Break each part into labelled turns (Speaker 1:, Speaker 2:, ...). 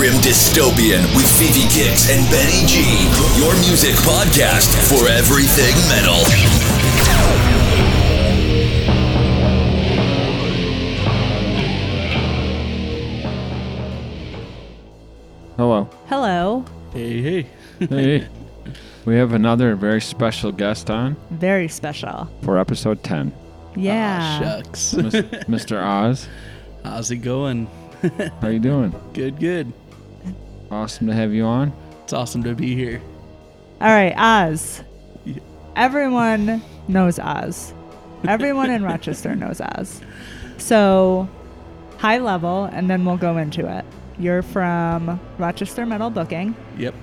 Speaker 1: listening to Grim Dystopian with Fifi Kicks and Benny G, your music podcast for everything metal.
Speaker 2: Hello.
Speaker 3: Hello.
Speaker 4: Hey, hey.
Speaker 2: Hey. we have another very special guest on
Speaker 3: Very special.
Speaker 2: for episode 10.
Speaker 3: Yeah.
Speaker 4: Aw, shucks.
Speaker 2: Mis- Mr. Oz,
Speaker 4: How's it going?
Speaker 2: how you doing?
Speaker 4: Good, good.
Speaker 2: Awesome to have you on.
Speaker 4: It's awesome to be here.
Speaker 3: All right, Oz.
Speaker 4: Yeah.
Speaker 3: Everyone knows Oz. Everyone in Rochester knows Oz. So, high level, and then we'll go into it. You're from Rochester Metal Booking,
Speaker 4: Yep,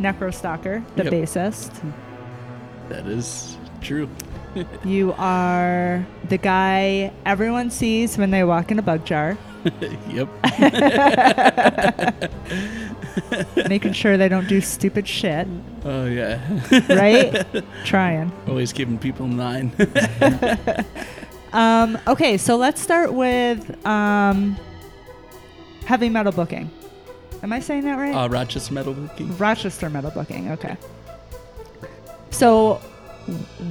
Speaker 3: Necrostalker, the
Speaker 4: Yep.
Speaker 3: bassist.
Speaker 4: that is true.
Speaker 3: You are the guy everyone sees when they walk in a Bug Jar,
Speaker 4: yep.
Speaker 3: making sure they don't do stupid shit,
Speaker 4: Oh, yeah.
Speaker 3: right? Trying.
Speaker 4: Always keeping people in line.
Speaker 3: Um, okay, so let's start with um, heavy metal booking. Am I saying that right?
Speaker 4: uh, Rochester Metal Booking.
Speaker 3: Rochester metal booking. Okay. So,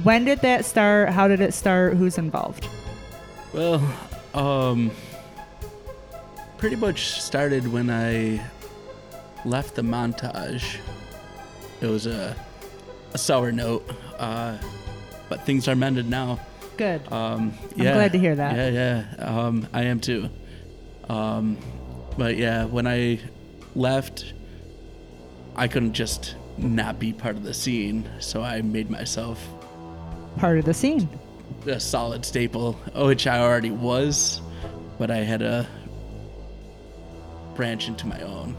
Speaker 3: when did that start? How did it start? Who's involved?
Speaker 4: Well, um, pretty much started when I left the montage. It was a, a sour note, uh, but things are mended now.
Speaker 3: Good.
Speaker 4: Um,
Speaker 3: I'm glad to hear that.
Speaker 4: Yeah, yeah. Um, I am too. Um, but yeah, when I left, I couldn't just not be part of the scene, so I made myself
Speaker 3: Part of the scene.
Speaker 4: a solid staple, which I already was, but I had to branch into my own.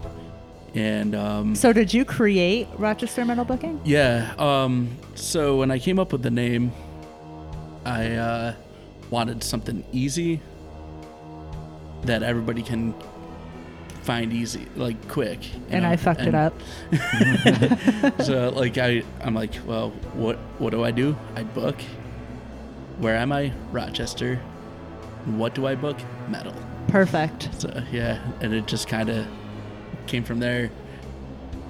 Speaker 4: And um,
Speaker 3: So, did you create Rochester metal booking?
Speaker 4: yeah, um, so when I came up with the name, I uh, wanted something easy that everybody can find easy, like quick.
Speaker 3: And
Speaker 4: know?
Speaker 3: I fucked it up.
Speaker 4: so like I, I'm like, well, what what do I do? I book. Where am I? Rochester. What do I book? Metal.
Speaker 3: Perfect.
Speaker 4: So yeah, and it just kind of came from there.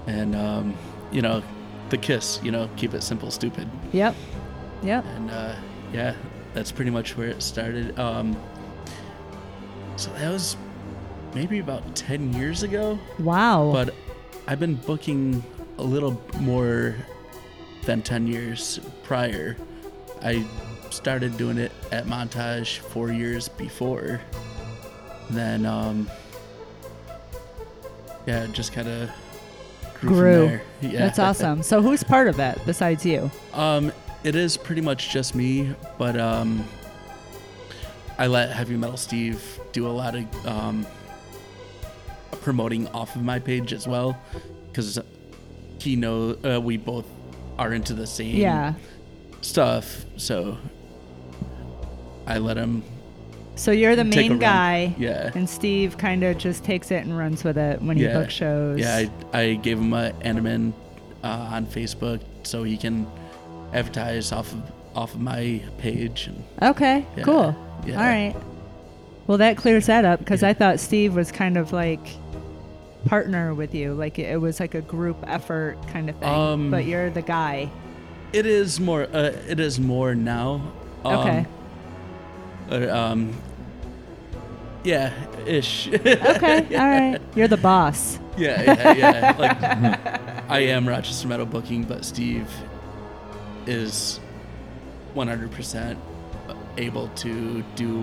Speaker 4: And um, you know, the kiss. You know, keep it simple, stupid.
Speaker 3: Yep. Yep.
Speaker 4: And uh, yeah, that's pretty much where it started. Um, so that was maybe about ten years ago.
Speaker 3: Wow.
Speaker 4: But I've been booking a little more than 10 years prior. I started doing it at Montage four years before. Then, um, yeah, it just kind of grew,
Speaker 3: Grew.
Speaker 4: Yeah.
Speaker 3: That's awesome. So, who's part of it besides you?
Speaker 4: Um, it is pretty much just me, but um, I let Heavy Metal Steve do a lot of um, promoting off of my page as well, because he knows uh, we both are into the same
Speaker 3: Yeah.
Speaker 4: stuff. So I let him.
Speaker 3: So you're the main guy.
Speaker 4: Yeah.
Speaker 3: And Steve kind of just takes it and runs with it when he
Speaker 4: Yeah.
Speaker 3: books shows.
Speaker 4: Yeah, I, I gave him a admin uh, on Facebook so he can advertise off of off of my page. And,
Speaker 3: Okay,
Speaker 4: Yeah,
Speaker 3: cool.
Speaker 4: yeah.
Speaker 3: All right. Well, that clears that up because I thought Steve was kind of like partner with you, like it was like a group effort kind of thing.
Speaker 4: Um,
Speaker 3: but you're the guy.
Speaker 4: It is more. Uh, it is more now. Um,
Speaker 3: Okay.
Speaker 4: uh, um. Yeah, ish.
Speaker 3: Okay. All right. You're the boss.
Speaker 4: yeah, yeah, yeah. Like, I am Rochester Metal Booking, but Steve is 100% able to do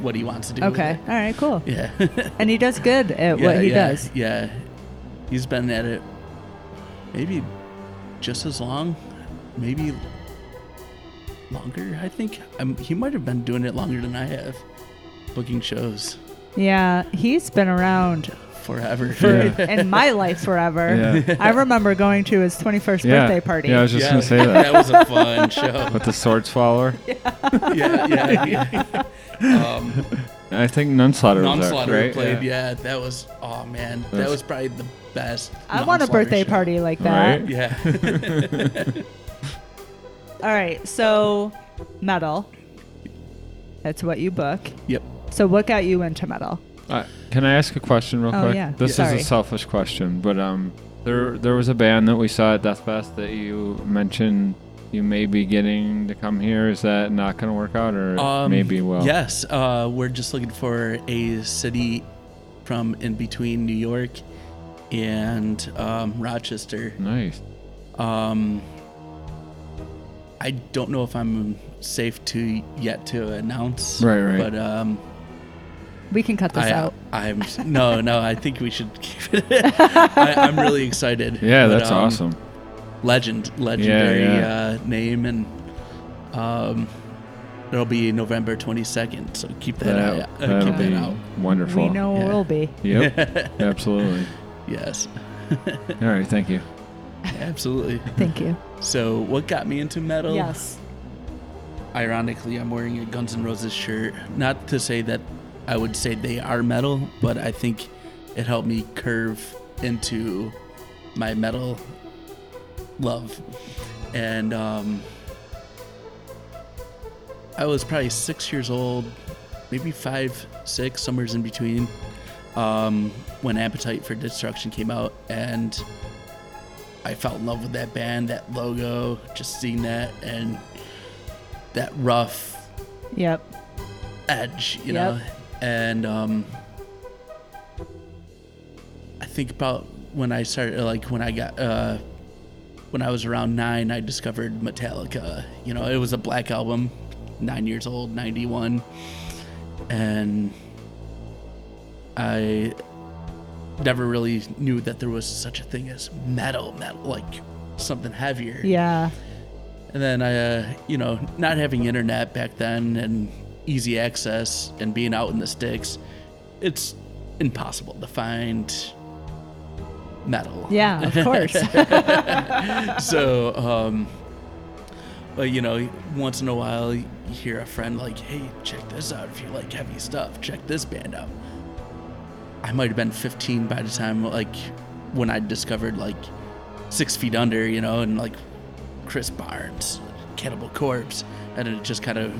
Speaker 4: what he wants to do.
Speaker 3: Okay. All right. Cool.
Speaker 4: Yeah.
Speaker 3: And he does good at what he
Speaker 4: yeah,
Speaker 3: does.
Speaker 4: Yeah. He's been at it maybe just as long, maybe longer, I think. Um, he might have been doing it longer than I have, booking shows
Speaker 3: Yeah. He's been around
Speaker 4: forever.
Speaker 3: for
Speaker 2: Yeah.
Speaker 3: in my life forever.
Speaker 2: Yeah.
Speaker 3: I remember going to his 21st
Speaker 2: Yeah.
Speaker 3: birthday party.
Speaker 2: Yeah, I was just
Speaker 4: yeah,
Speaker 2: going to say that.
Speaker 4: that was a fun show.
Speaker 2: With the swords follower.
Speaker 4: yeah, yeah, yeah. Um,
Speaker 2: I think Nunslaughter was there,
Speaker 4: Nunslaughter
Speaker 2: right?
Speaker 4: played, yeah. That was, oh man, that
Speaker 2: That's-
Speaker 4: was probably the best.
Speaker 3: I want a birthday
Speaker 4: show.
Speaker 3: party like that.
Speaker 2: Right?
Speaker 4: Yeah.
Speaker 3: All right. So, metal. That's what you book.
Speaker 4: yep.
Speaker 3: So, what got you into metal?
Speaker 2: Uh, can I ask a question real
Speaker 3: Oh,
Speaker 2: quick?
Speaker 3: yeah.
Speaker 2: This
Speaker 3: Sorry.
Speaker 2: is a selfish question, but um, there there was a band that we saw at Deathfest that you mentioned you may be getting to come here. Is that not going to work out, or
Speaker 4: Um,
Speaker 2: maybe well?
Speaker 4: Yes, uh, we're just looking for a city from in between New York and um, Rochester.
Speaker 2: Nice.
Speaker 4: Um, I don't know if I'm safe to yet to announce.
Speaker 2: Right, right.
Speaker 4: But um,
Speaker 3: We can cut this
Speaker 4: I,
Speaker 3: out.
Speaker 4: I'm no, no. I think we should keep it. I, I'm really excited.
Speaker 2: Yeah,
Speaker 4: But,
Speaker 2: that's
Speaker 4: um,
Speaker 2: awesome.
Speaker 4: Legend, legendary
Speaker 2: yeah.
Speaker 4: Uh, name, and um, it'll be November 22nd. So keep that,
Speaker 2: That,
Speaker 4: eye- uh, keep
Speaker 2: be
Speaker 4: that out.
Speaker 2: wonderful.
Speaker 3: we know
Speaker 4: Yeah.
Speaker 3: we'll be.
Speaker 2: Yep. Absolutely.
Speaker 4: Yes,
Speaker 2: All right. Thank you.
Speaker 4: absolutely.
Speaker 3: Thank you.
Speaker 4: So, what got me into metal?
Speaker 3: Yes.
Speaker 4: Ironically, I'm wearing a Guns N' Roses shirt. Not to say that I would say they are metal, but I think it helped me curve into my metal love. And um, I was probably six years old, maybe five, six, somewhere's in between, um, when Appetite for Destruction came out. And I fell in love with that band, that logo, just seeing that, and that rough
Speaker 3: Yep.
Speaker 4: edge, you
Speaker 3: Yep.
Speaker 4: know. And um, I think about when I started, like when I got, uh, when I was around nine, I discovered Metallica. You know, it was a black album, nine years old, 91. And I never really knew that there was such a thing as metal, metal, like something heavier.
Speaker 3: Yeah.
Speaker 4: And then I, uh, you know, not having internet back then and easy access and being out in the sticks, it's impossible to find metal.
Speaker 3: Yeah, of course.
Speaker 4: So, um, but you know, once in a while you hear a friend like, "Hey, check this out. If you like heavy stuff, check this band out." I might have been 15 by the time like when I discovered like Six Feet Under, you know, and like Chris Barnes, Cannibal Corpse, and it just kind of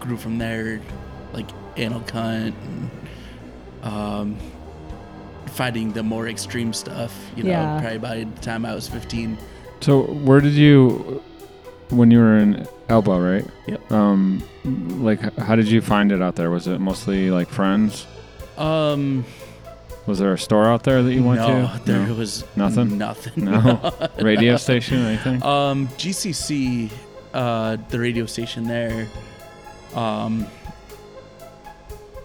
Speaker 4: grew from there, like Anal Cunt, and um, finding the more extreme stuff. You know,
Speaker 3: Yeah.
Speaker 4: probably by the time I was 15.
Speaker 2: So where did you, when you were in Elba, right?
Speaker 4: Yep.
Speaker 2: Um, like how did you find it out there? Was it mostly like friends?
Speaker 4: Um,
Speaker 2: Was there a store out there that you went to?
Speaker 4: no,
Speaker 2: to?
Speaker 4: there was
Speaker 2: Nothing?
Speaker 4: Nothing.
Speaker 2: No. Radio station, anything?
Speaker 4: Um, GCC, uh, the radio station there, um,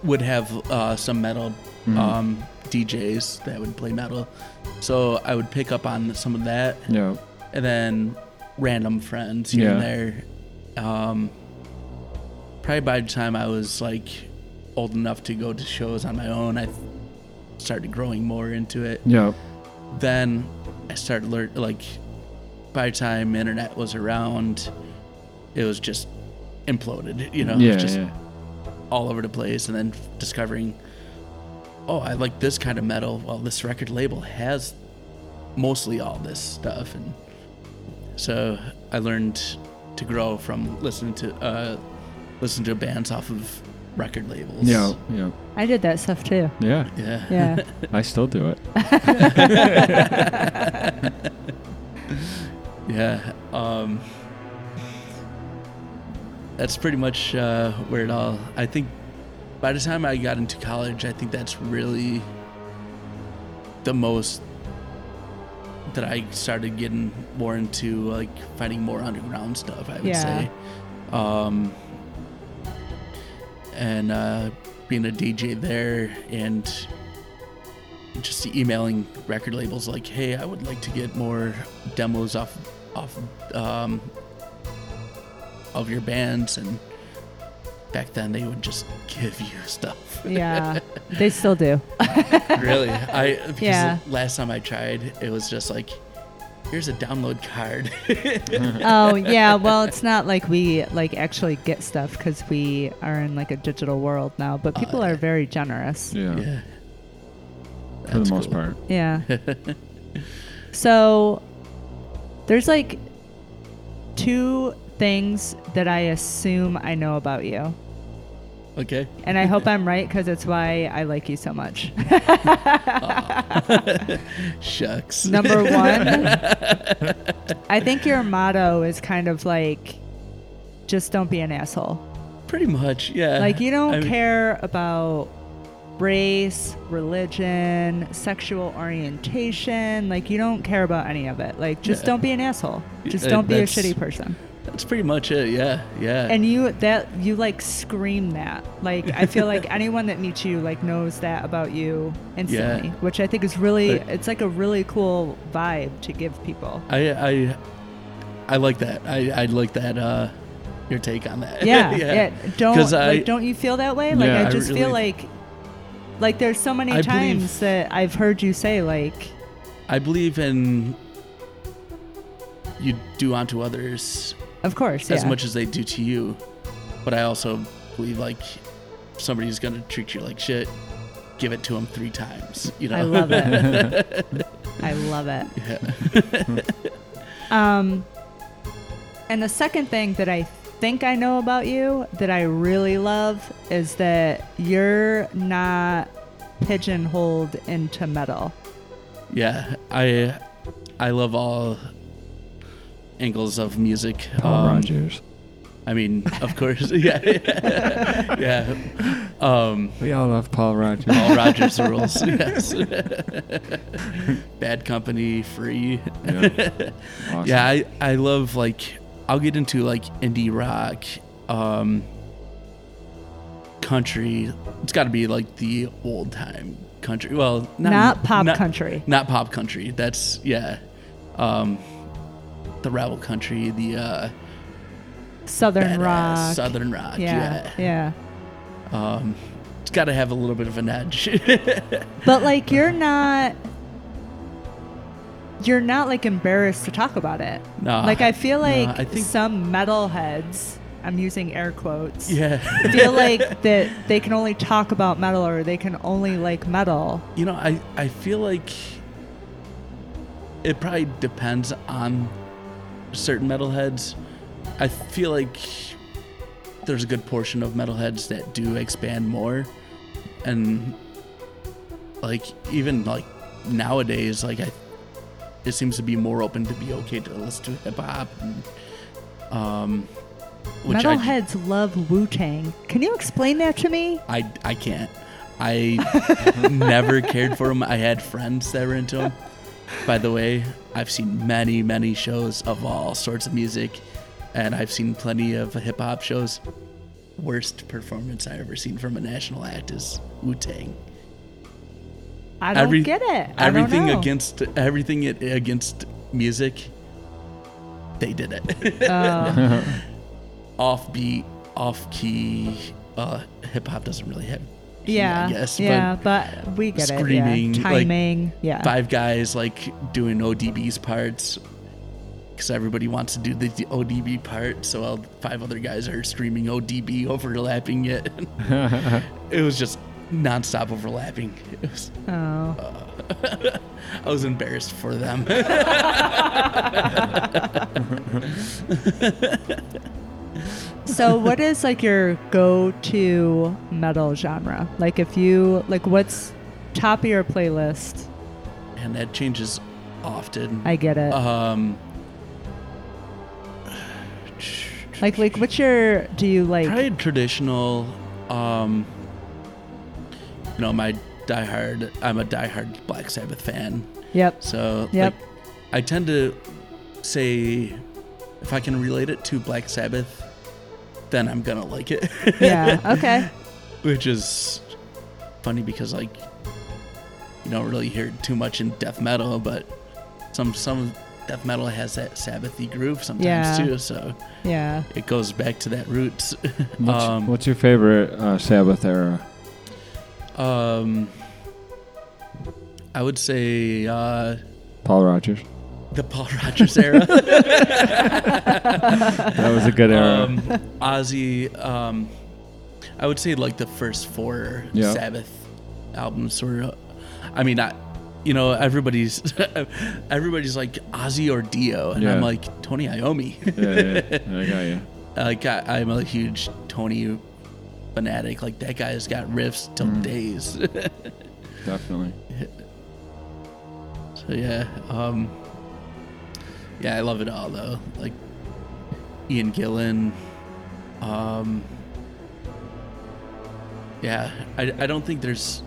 Speaker 4: would have uh, some metal
Speaker 2: Mhm.
Speaker 4: um, DJs that would play metal. So I would pick up on some of that,
Speaker 2: yeah.
Speaker 4: and then random friends here and there. Um, probably by the time I was like old enough to go to shows on my own, I started growing more into it
Speaker 2: Yeah.
Speaker 4: then I started learn like by the time internet was around, it was just imploded. You know,
Speaker 2: yeah.
Speaker 4: just
Speaker 2: yeah.
Speaker 4: all over the place, and then discovering, oh, I like this kind of metal. Well, this record label has mostly all this stuff, and so I learned to grow from listening to uh, listening to bands off of record labels.
Speaker 2: Yeah. Yeah.
Speaker 3: I did that stuff too.
Speaker 2: Yeah.
Speaker 4: yeah,
Speaker 3: Yeah.
Speaker 2: I still do it.
Speaker 4: Yeah. Um, that's pretty much uh, where it all. I think by the time I got into college, I think that's really the most that I started getting more into like finding more underground stuff. I would
Speaker 3: Yeah.
Speaker 4: say. Um, and uh, being a DJ there and just emailing record labels like, "Hey, I would like to get more demos off off um, of your bands." And back then, they would just give you stuff.
Speaker 3: Yeah. they still do.
Speaker 4: really, I because
Speaker 3: Yeah.
Speaker 4: last time I tried, it was just like, "Here's a download card."
Speaker 3: oh yeah well it's not like we like actually get stuff because we are in like a digital world now but uh, people
Speaker 4: yeah.
Speaker 3: are very generous
Speaker 2: Yeah.
Speaker 4: yeah,
Speaker 2: For the most
Speaker 4: cool.
Speaker 2: part.
Speaker 3: yeah so there's like two things that i assume i know about you
Speaker 4: Okay.
Speaker 3: And I hope I'm right because it's why I like you so much.
Speaker 4: Shucks.
Speaker 3: Number one, I think your motto is kind of like, just don't be an asshole.
Speaker 4: Pretty much, yeah.
Speaker 3: Like, you don't
Speaker 4: I mean,
Speaker 3: care about race, religion, sexual orientation. Like, you don't care about any of it. Like, just
Speaker 4: Yeah.
Speaker 3: don't be an asshole. Just
Speaker 4: Uh,
Speaker 3: don't be a shitty person.
Speaker 4: That's pretty much it. Yeah, yeah.
Speaker 3: And you that you like scream that. Like I feel like anyone that meets you like knows that about you instantly,
Speaker 4: Yeah.
Speaker 3: which I think is really
Speaker 4: But-
Speaker 3: it's like a really cool vibe to give people.
Speaker 4: I I I like that. I I like that. Uh, your take on that.
Speaker 3: Yeah, yeah. yeah.
Speaker 4: Don't I-
Speaker 3: like don't you feel that way? Like
Speaker 2: Yeah,
Speaker 3: I
Speaker 2: I
Speaker 3: just feel like like there's so many
Speaker 4: I
Speaker 3: times
Speaker 4: believe-
Speaker 3: that I've heard you say like
Speaker 4: I believe in you do unto others
Speaker 3: of course,
Speaker 4: as
Speaker 3: yeah.
Speaker 4: much as they do to you, but I also believe like somebody's gonna treat you like shit. Give it to them three times. You know.
Speaker 3: I love it. I love it.
Speaker 4: Yeah.
Speaker 3: Um, and the second thing that I think I know about you that I really love is that you're not pigeonholed into metal.
Speaker 4: Yeah, I I love all angles of music.
Speaker 2: Paul
Speaker 4: Um,
Speaker 2: Rodgers.
Speaker 4: I mean, of course, yeah, yeah. Um,
Speaker 2: We all love Paul Rodgers.
Speaker 4: Paul Rodgers rules. Yes. Bad Company, Free.
Speaker 2: Yeah. Awesome.
Speaker 4: Yeah, I I love like I'll get into like indie rock, um, country. It's got to be like the old time country. Well, not,
Speaker 3: Not pop country.
Speaker 4: Not pop country. That's yeah. Um, the rebel country, the uh,
Speaker 3: Southern rock.
Speaker 4: southern rock.
Speaker 3: yeah,
Speaker 4: Yeah.
Speaker 3: yeah.
Speaker 4: Um, it's got to have a little bit of an edge.
Speaker 3: But like you're not you're not like embarrassed to talk about it.
Speaker 4: No,
Speaker 3: Like I feel
Speaker 4: no,
Speaker 3: like
Speaker 4: I think-
Speaker 3: some metalheads, I'm using air quotes.
Speaker 4: yeah.
Speaker 3: feel like that they can only talk about metal or they can only like metal.
Speaker 4: You know, I, I feel like it probably depends on certain metalheads. I feel like there's a good portion of metalheads that do expand more. And like even like nowadays, like I it seems to be more open to be okay to listen to hip hop um which I,
Speaker 3: Metalheads love Wu Tang. Can you explain that to me?
Speaker 4: I I can't. I never cared for them. I had friends that were into them. By the way, I've seen many, many shows of all sorts of music, and I've seen plenty of hip hop shows. Worst performance I've ever seen from a national act is Wu Tang.
Speaker 3: I don't
Speaker 4: Every-
Speaker 3: get it. I
Speaker 4: Everything against everything it, against music, they did it.
Speaker 3: Oh,
Speaker 4: Offbeat, off key. Uh, hip hop doesn't really have. Key,
Speaker 3: yeah,
Speaker 4: I guess,
Speaker 3: yeah, but, we get
Speaker 4: screaming,
Speaker 3: it. Yeah.
Speaker 4: like,
Speaker 3: Timing, yeah.
Speaker 4: five guys like doing ODB's parts because everybody wants to do the d- ODB part. So all five other guys are screaming ODB, overlapping it. it was just nonstop overlapping. It was,
Speaker 3: Oh, uh,
Speaker 4: I was embarrassed for them.
Speaker 3: so what is like your go-to metal genre? Like if you like, what's top of your playlist?
Speaker 4: and that changes often.
Speaker 3: I get it.
Speaker 4: um,
Speaker 3: like, like what's your? Do you like?
Speaker 4: probably traditional. Um, you know, my diehard. I'm a diehard Black Sabbath fan.
Speaker 3: Yep.
Speaker 4: So
Speaker 3: Yep.
Speaker 4: like, I tend to say if I can relate it to Black Sabbath, then I'm gonna like it.
Speaker 3: Yeah. Okay.
Speaker 4: Which is funny because like you don't really hear it too much in death metal, but some some death metal has that Sabbathy groove sometimes
Speaker 3: Yeah.
Speaker 4: too. So
Speaker 3: Yeah.
Speaker 4: it goes back to that roots.
Speaker 2: What's,
Speaker 4: um,
Speaker 2: what's your favorite uh, Sabbath era?
Speaker 4: um, I would say uh,
Speaker 2: Paul Rodgers.
Speaker 4: The Paul Rodgers era.
Speaker 2: That was a good era.
Speaker 4: um, Ozzy. Um, I would say like the first four
Speaker 2: Yeah.
Speaker 4: Sabbath albums were. I mean, I, you know, everybody's everybody's like Ozzy or Dio, and I'm like Tony Iommi.
Speaker 2: yeah, yeah, yeah, I got you.
Speaker 4: like I, I'm a huge Tony fanatic. Like that guy's got riffs till days.
Speaker 2: Definitely.
Speaker 4: so yeah, um, yeah, I love it all though. Like Ian Gillan, um, yeah, I I don't think there's.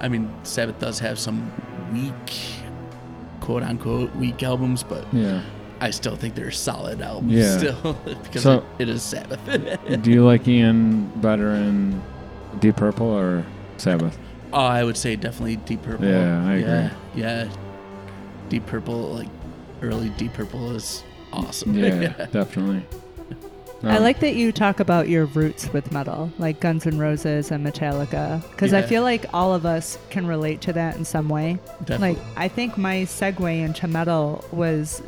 Speaker 4: I mean, Sabbath does have some weak, quote unquote, weak albums, but
Speaker 2: Yeah.
Speaker 4: I still think they're solid albums
Speaker 2: Yeah.
Speaker 4: still because
Speaker 2: So-
Speaker 4: it, is Sabbath.
Speaker 2: Do you like Ian better in Deep Purple or Sabbath?
Speaker 4: oh, I would say definitely Deep Purple.
Speaker 2: Yeah, I agree.
Speaker 4: Yeah, yeah. Deep Purple, like early Deep Purple, is awesome.
Speaker 2: Yeah, definitely.
Speaker 3: I
Speaker 2: Um,
Speaker 3: like that you talk about your roots with metal, like Guns N' Roses and Metallica, because I feel like all of us can relate to that in some way.
Speaker 4: Definitely.
Speaker 3: Like, I think my segue into metal was,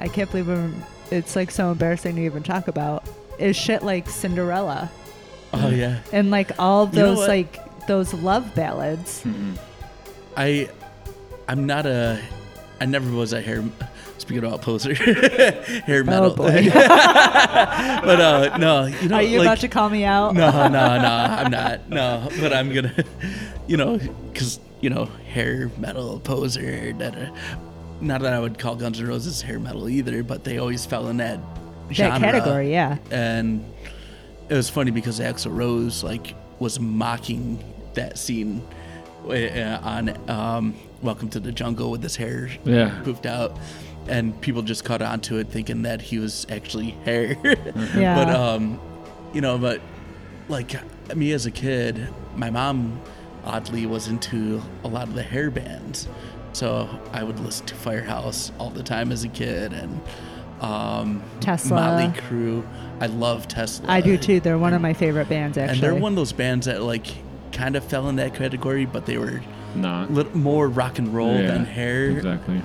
Speaker 3: I can't believe I'm, it's like so embarrassing to even talk about, is shit like Cinderella
Speaker 4: oh yeah.
Speaker 3: and like all of
Speaker 4: You know
Speaker 3: those like those love ballads.
Speaker 2: mm-mm.
Speaker 4: I, I'm not a. I never was a hair. Speaking about poser, hair metal.
Speaker 3: Oh boy,
Speaker 4: but uh, no, you know,
Speaker 3: are you
Speaker 4: like,
Speaker 3: about to call me out?
Speaker 4: no, no, no, I'm not. No, but I'm gonna, you know, because you know, hair metal poser. Da, da. Not that I would call Guns N' Roses hair metal either, but they always fell in that genre.
Speaker 3: that category, yeah.
Speaker 4: And it was funny because Axl Rose like was mocking that scene uh, on um, Welcome to the Jungle with his hair
Speaker 2: Yeah.
Speaker 4: poofed out. And people just caught on to it thinking that he was actually hair.
Speaker 3: Yeah.
Speaker 4: But um, you know, but like me as a kid, my mom oddly was into a lot of the hair bands, so I would listen to Firehouse all the time as a kid, and um,
Speaker 3: Tesla.
Speaker 4: Motley Crue. I love Tesla.
Speaker 3: I do too. They're one of my favorite bands, actually.
Speaker 4: And they're one of those bands that like kind of fell in that category, but they were
Speaker 2: Not.
Speaker 4: a little more rock and roll
Speaker 2: Yeah,
Speaker 4: than hair.
Speaker 2: Exactly.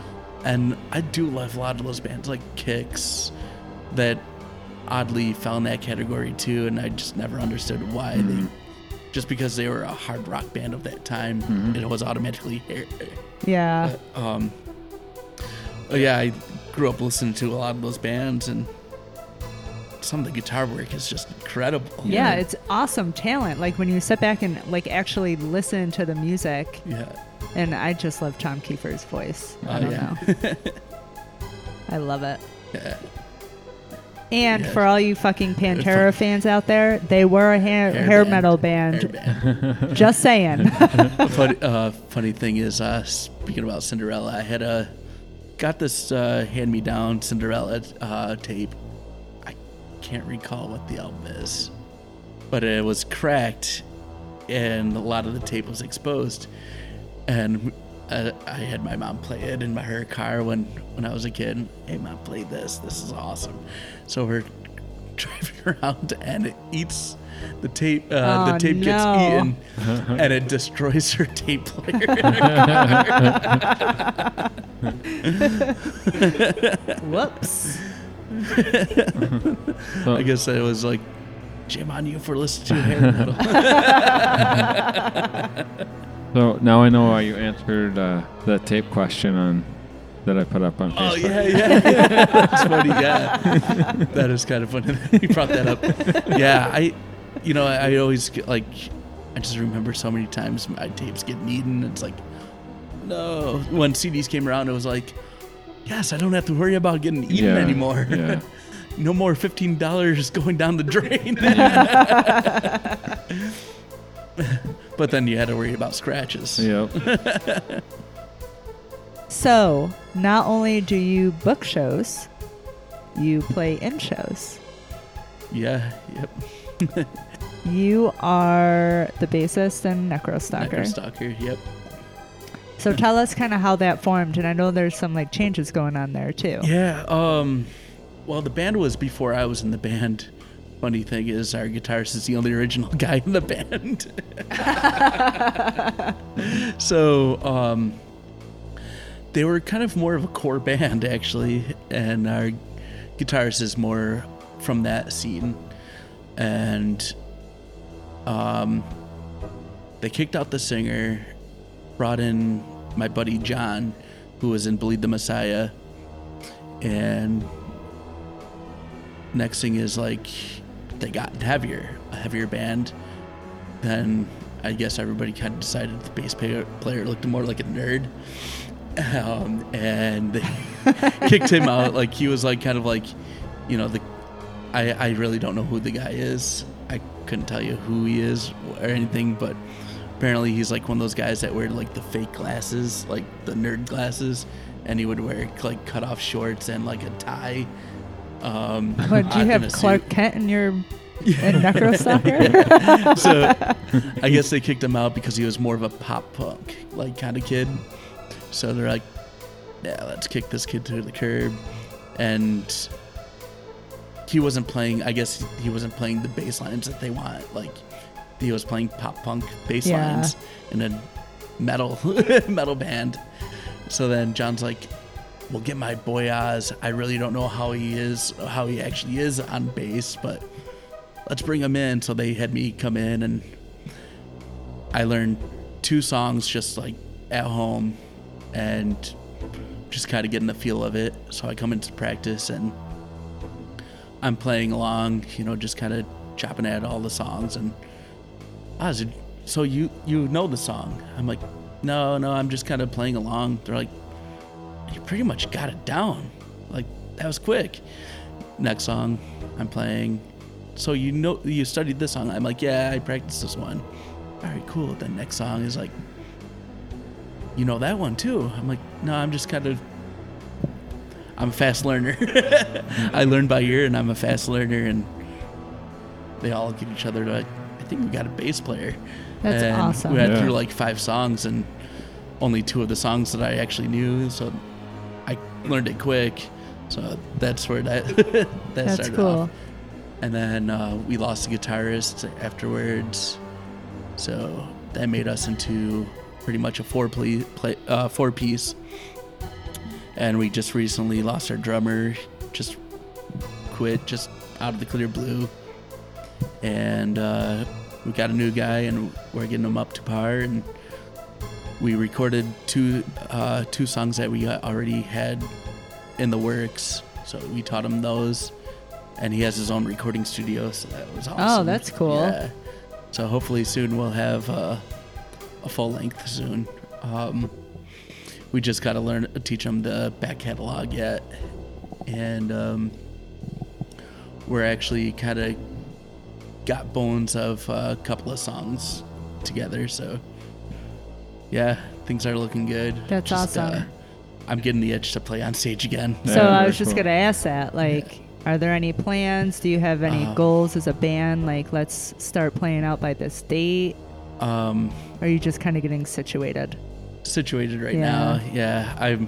Speaker 4: And I do love a lot of those bands like Kix that oddly fell in that category too. And I just never understood why
Speaker 2: Mm-hmm.
Speaker 4: they, just because they were a hard rock band of that time,
Speaker 2: Mm-hmm.
Speaker 4: it was automatically hair.
Speaker 3: yeah.
Speaker 4: Um, yeah, I grew up listening to a lot of those bands and some of the guitar work is just incredible.
Speaker 3: Yeah, it's awesome talent. Like when you sit back and like actually listen to the music,
Speaker 4: Yeah.
Speaker 3: and I just love Tom Kiefer's voice. I
Speaker 4: Oh,
Speaker 3: don't
Speaker 4: yeah.
Speaker 3: know. I love it.
Speaker 4: Yeah.
Speaker 3: And
Speaker 4: Yeah.
Speaker 3: for all you fucking Pantera fans out there, they were a hair,
Speaker 4: Hair
Speaker 3: hair,
Speaker 4: band.
Speaker 3: metal
Speaker 4: Hair
Speaker 3: band.
Speaker 4: band.
Speaker 3: Just saying.
Speaker 4: funny, uh, funny thing is, uh, speaking about Cinderella, I had a got this uh, hand me down Cinderella uh, tape. I can't recall what the album is, but it was cracked, and a lot of the tape was exposed. And uh, I had my mom play it in my her car when when I was a kid. Hey, mom, play this. This is awesome. So we're driving around, and it eats. The tape, uh,
Speaker 3: Oh,
Speaker 4: the tape gets eaten, and it destroys her tape player.
Speaker 3: Whoops.
Speaker 2: So,
Speaker 4: I guess I was like, "Jim on you for listening to hair metal."
Speaker 2: so now I know why you answered uh, the tape question on that I put up on Facebook.
Speaker 4: oh yeah, yeah, that's funny. Yeah, that is kind of funny. you brought that up. Yeah, I, you know, I, I always get like, I just remember so many times my tapes getting eaten. It's like, no. When CDs came around, it was like, yes, I don't have to worry about getting eaten
Speaker 2: Yeah,
Speaker 4: anymore.
Speaker 2: yeah.
Speaker 4: no more fifteen dollars going down the drain. but then you had to worry about scratches.
Speaker 2: Yep.
Speaker 3: So, not only do you book shows, you play in shows.
Speaker 4: Yeah. Yep.
Speaker 3: You are the bassist and Necrostalker.
Speaker 4: Necrostalker. Yep.
Speaker 3: So tell us kind of how that formed, and I know there's some like changes going on there too.
Speaker 4: Yeah. Um. Well, the band was before I was in the band. Funny thing is, our guitarist is the only original guy in the band. so, um, they were kind of more of a core band actually, and our guitarist is more from that scene, and um, they kicked out the singer, brought in my buddy John, who was in Bleed the Messiah, and next thing is like they got heavier, a heavier band. Then I guess everybody kind of decided the bass player, looked more like a nerd. Um, and they kicked him out. Like he was like kind of like, you know, the I, I really don't know who the guy is. I couldn't tell you who he is or anything, but apparently he's like one of those guys that wear like the fake glasses, like the nerd glasses, and he would wear like cut off shorts and like a tie. Um,
Speaker 3: What, do you have Clark
Speaker 4: suit.
Speaker 3: Kent in your in Necrostalker?
Speaker 4: so I guess they kicked him out because he was more of a pop punk like kind of kid. So they're like, yeah, let's kick this kid to the curb. And he wasn't playing. I guess he wasn't playing the bass lines that they want. Like he was playing pop punk bass
Speaker 3: Yeah.
Speaker 4: lines in a metal metal band. So then John's like, "We'll get my boy Oz. I really don't know how he is, how he actually is on bass, but let's bring him in." So they had me come in, and I learned two songs just like at home, and just kind of getting the feel of it. So I come into practice and I'm playing along, you know, just kind of chopping at all the songs and Ah, Oz, so you you know the song? I'm like, no, no, I'm just kind of playing along. They're like, you pretty much got it down. Like that was quick. Next song, I'm playing. So you know you studied this song? I'm like, yeah, I practiced this one. All right, cool. The next song is like, you know that one too? I'm like, no, I'm just kind of. I'm a fast learner. I learn by ear, and I'm a fast learner, and they all give each other like, think we got a bass player.
Speaker 3: That's
Speaker 4: and
Speaker 3: awesome.
Speaker 4: We went
Speaker 2: Yeah.
Speaker 4: through like five songs, and only two of the songs that I actually knew, so I learned it quick. So that's where that that
Speaker 3: That's
Speaker 4: started
Speaker 3: cool.
Speaker 4: off. And then uh, we lost the guitarist afterwards, so that made us into pretty much a four play, play uh, four piece. And we just recently lost our drummer, just quit, just out of the clear blue. And uh, we got a new guy, and we're getting him up to par. And we recorded two uh, two songs that we already had in the works, so we taught him those. And he has his own recording studio, so that was awesome.
Speaker 3: Oh, that's cool.
Speaker 4: Yeah. So hopefully soon we'll have uh, a full length soon. Um, we just got to learn teach him the back catalog yet, and um, we're actually kind of got bones of a couple of songs together. So yeah, things are looking good.
Speaker 3: That's awesome.
Speaker 4: I'm getting the itch to play on stage again.
Speaker 3: So
Speaker 2: Yeah,
Speaker 3: I was just
Speaker 2: cool.
Speaker 3: gonna ask that. Like, are there any plans? Do you have any
Speaker 4: Uh,
Speaker 3: goals as a band? Like, let's start playing out by this date.
Speaker 4: Um,
Speaker 3: are you just kind of getting situated?
Speaker 4: situated right
Speaker 3: Yeah.
Speaker 4: now. Yeah, I'm.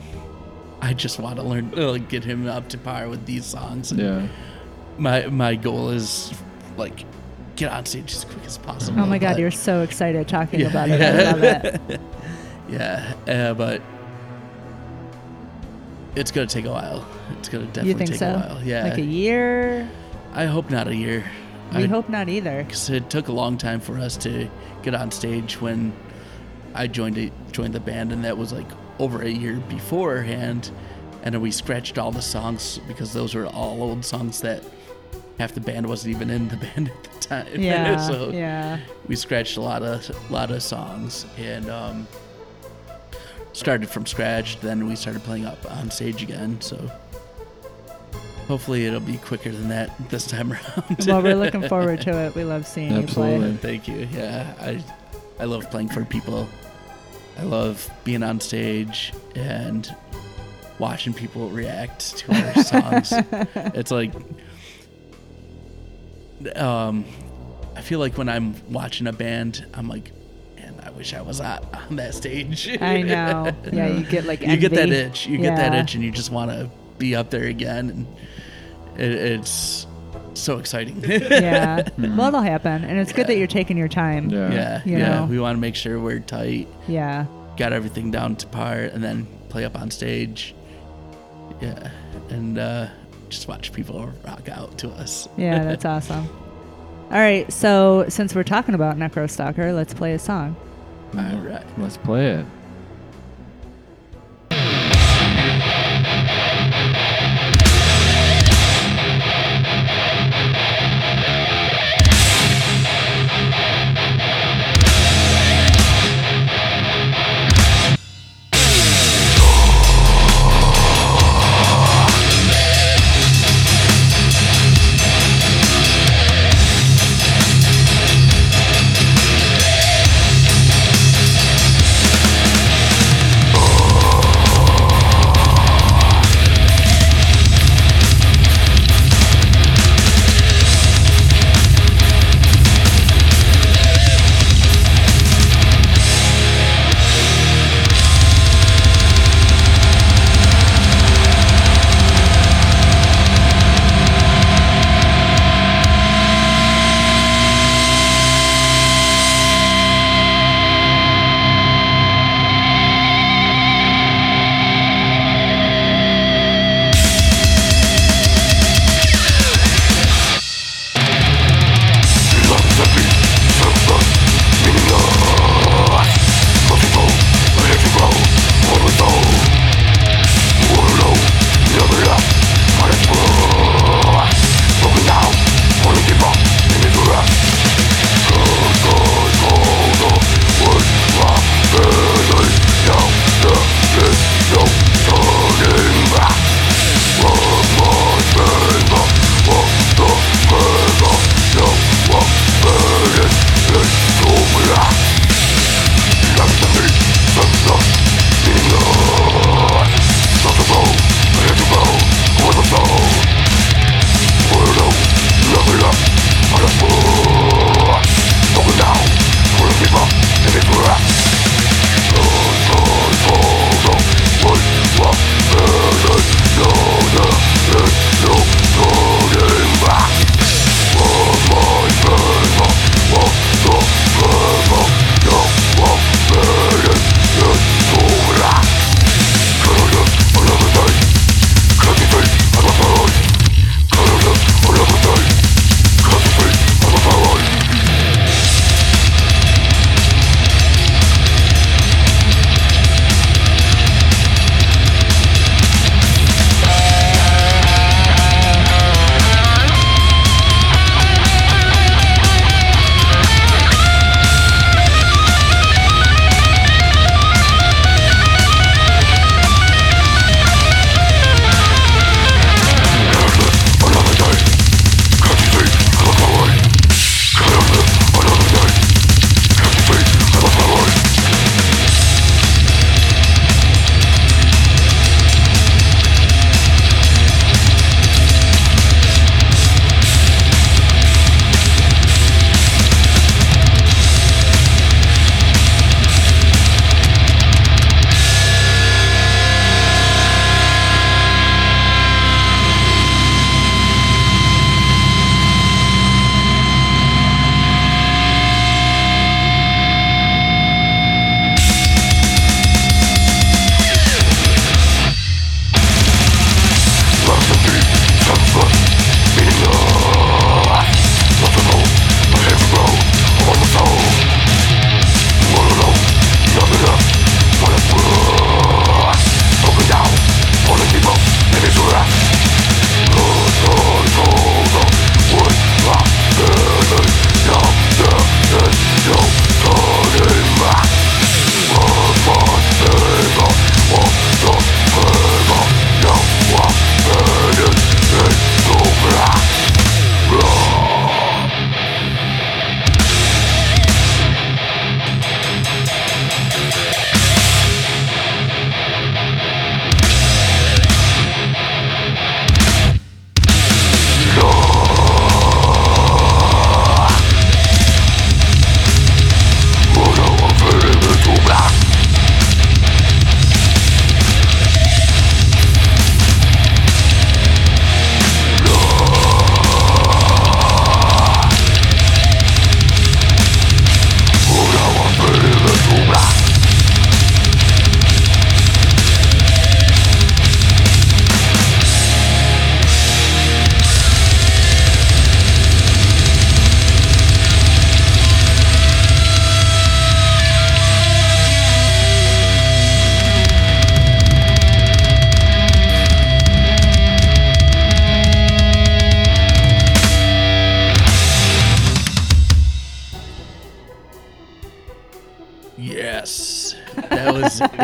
Speaker 4: I just want to learn, uh, get him up to par with these songs. And
Speaker 2: Yeah.
Speaker 4: My my goal is like get on stage as quick as possible.
Speaker 3: Oh my God,
Speaker 4: but-
Speaker 3: you're so excited talking
Speaker 4: Yeah,
Speaker 3: about it.
Speaker 4: yeah.
Speaker 3: I love it.
Speaker 4: yeah, uh, but it's gonna take a while. It's gonna definitely take
Speaker 3: so?
Speaker 4: a while. Yeah,
Speaker 3: Like a year?
Speaker 4: I hope not a year.
Speaker 3: We
Speaker 4: I,
Speaker 3: hope not either.
Speaker 4: Because it took a long time for us to get on stage when I joined it, joined the band, and that was like over a year beforehand. And then we scratched all the songs because those were all old songs that half the band wasn't even in the band at the time.
Speaker 3: Yeah.
Speaker 4: so
Speaker 3: yeah.
Speaker 4: we scratched a lot of lot of songs and um, started from scratch. Then we started playing up on stage again. So hopefully it'll be quicker than that this time around.
Speaker 3: Well, we're looking forward to it. We love seeing you play.
Speaker 2: Absolutely.
Speaker 4: Thank you. Yeah, I I love playing for people. I love being on stage and watching people react to our songs. it's like um I feel like when I'm watching a band, I'm like, man, I wish I was on, on that stage.
Speaker 3: I know. Yeah, you get like
Speaker 4: you get that itch. You get that itch, and you just want to be up there again, and it, it's so exciting.
Speaker 3: yeah. Well, it'll happen, and it's good that you're taking your time.
Speaker 2: Yeah.
Speaker 4: yeah,
Speaker 3: You
Speaker 4: yeah.
Speaker 3: know.
Speaker 4: We want to make sure we're tight,
Speaker 3: Yeah.
Speaker 4: got everything down to par, and then play up on stage. Yeah, and uh, just watch people rock out to us.
Speaker 3: Yeah, that's awesome. All right, so since we're talking about Necro Necrostalker, let's play a song.
Speaker 4: All right.
Speaker 2: Let's play it.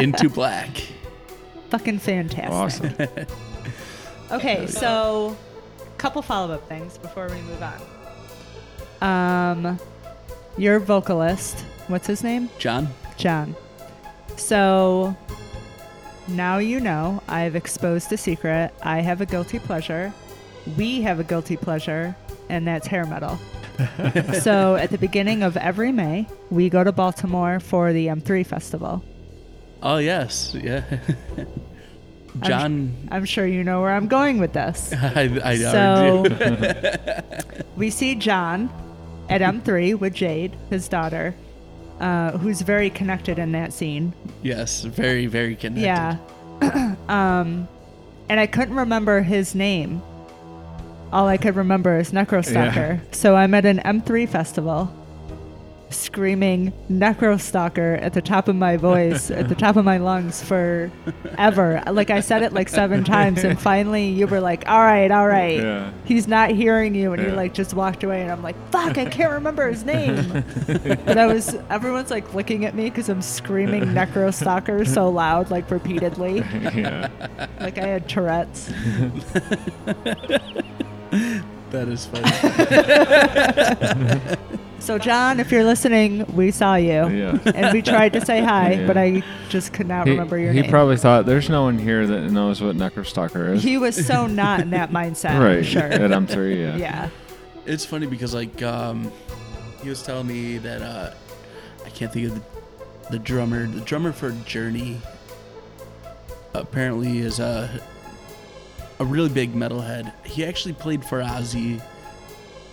Speaker 4: Into Black.
Speaker 3: Fucking fantastic.
Speaker 2: Awesome.
Speaker 3: Okay, so couple follow up things before we move on. Um, your vocalist, what's his name?
Speaker 4: John.
Speaker 3: John. So now you know I've exposed a secret. I have a guilty pleasure. We have a guilty pleasure, and that's hair metal. so at the beginning of every May, we go to Baltimore for the M3 festival.
Speaker 4: Oh yes, yeah. John,
Speaker 3: I'm sure you know where I'm going with this.
Speaker 4: I, I
Speaker 3: So
Speaker 4: do.
Speaker 3: we see John at M3 with Jade, his daughter, uh, who's very connected in that scene.
Speaker 4: yes, very very connected.
Speaker 3: Yeah. um, and I couldn't remember his name. All I could remember is Necrostalker.
Speaker 2: Yeah.
Speaker 3: So I'm at an M3 festival screaming Necrostalker at the top of my voice, at the top of my lungs for ever. Like I said it like seven times and finally you were like, "All right, all right."
Speaker 2: Yeah.
Speaker 3: He's not hearing you and he like just walked away and I'm like, "Fuck, I can't remember his name." but I was everyone's like looking at me cuz I'm screaming Necrostalker so loud like repeatedly.
Speaker 2: yeah.
Speaker 3: Like I had Tourette's.
Speaker 4: that is funny.
Speaker 3: So John, if you're listening, we saw you.
Speaker 2: Yeah.
Speaker 3: And we tried to say hi,
Speaker 2: Yeah.
Speaker 3: but I just could not
Speaker 2: He,
Speaker 3: remember your
Speaker 2: he
Speaker 3: name.
Speaker 2: He probably thought there's no one here that knows what Necrostalker is.
Speaker 3: he was so not in that mindset.
Speaker 2: right.
Speaker 3: Sure.
Speaker 2: At M3, yeah.
Speaker 3: Yeah.
Speaker 4: it's funny because like um, he was telling me that uh, I can't think of the, the drummer. The drummer for Journey apparently is a a really big metalhead. He actually played for Ozzy.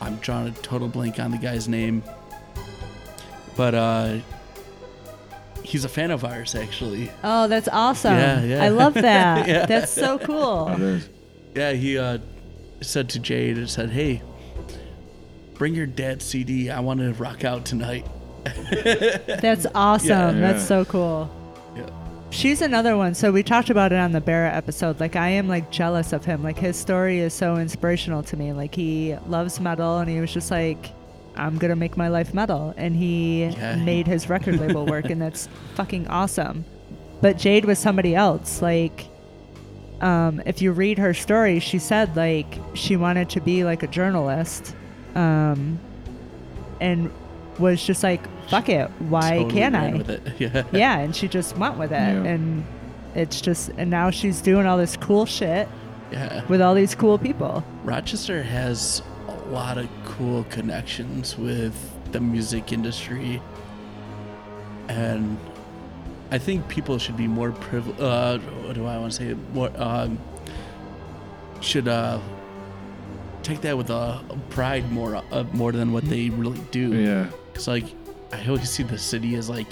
Speaker 4: I'm drawing a total blank on the guy's name, but uh, he's a fan of ours actually.
Speaker 3: Oh, that's awesome.
Speaker 4: Yeah, yeah.
Speaker 3: I love that.
Speaker 4: Yeah.
Speaker 3: That's so cool.
Speaker 2: It is.
Speaker 4: Yeah, he uh, said to Jade, and said, "Hey, bring your dad's CD. I want to rock out tonight."
Speaker 3: That's awesome.
Speaker 4: Yeah.
Speaker 3: That's so cool. She's another one. So we talked about it on the Barrett episode. Like I am like jealous of him. Like his story is so inspirational to me. Like he loves metal and he was just like I'm going to make my life metal and he
Speaker 4: Yeah.
Speaker 3: made his record label work and that's fucking awesome. But Jade was somebody else. Like um, if you read her story, she said like she wanted to be like a journalist. Um, and was just like, fuck it. Why
Speaker 4: Totally
Speaker 3: can't I?
Speaker 4: With it. Yeah.
Speaker 3: yeah, and she just went with it,
Speaker 2: Yeah.
Speaker 3: and it's just, and now she's doing all this cool shit
Speaker 4: Yeah.
Speaker 3: with all these cool people.
Speaker 4: Rochester has a lot of cool connections with the music industry, and I think people should be more privileged. Uh, what do I want to say? More um, should uh, take that with a pride more uh, more than what they really do.
Speaker 2: Yeah.
Speaker 4: Cause like I always see the city as like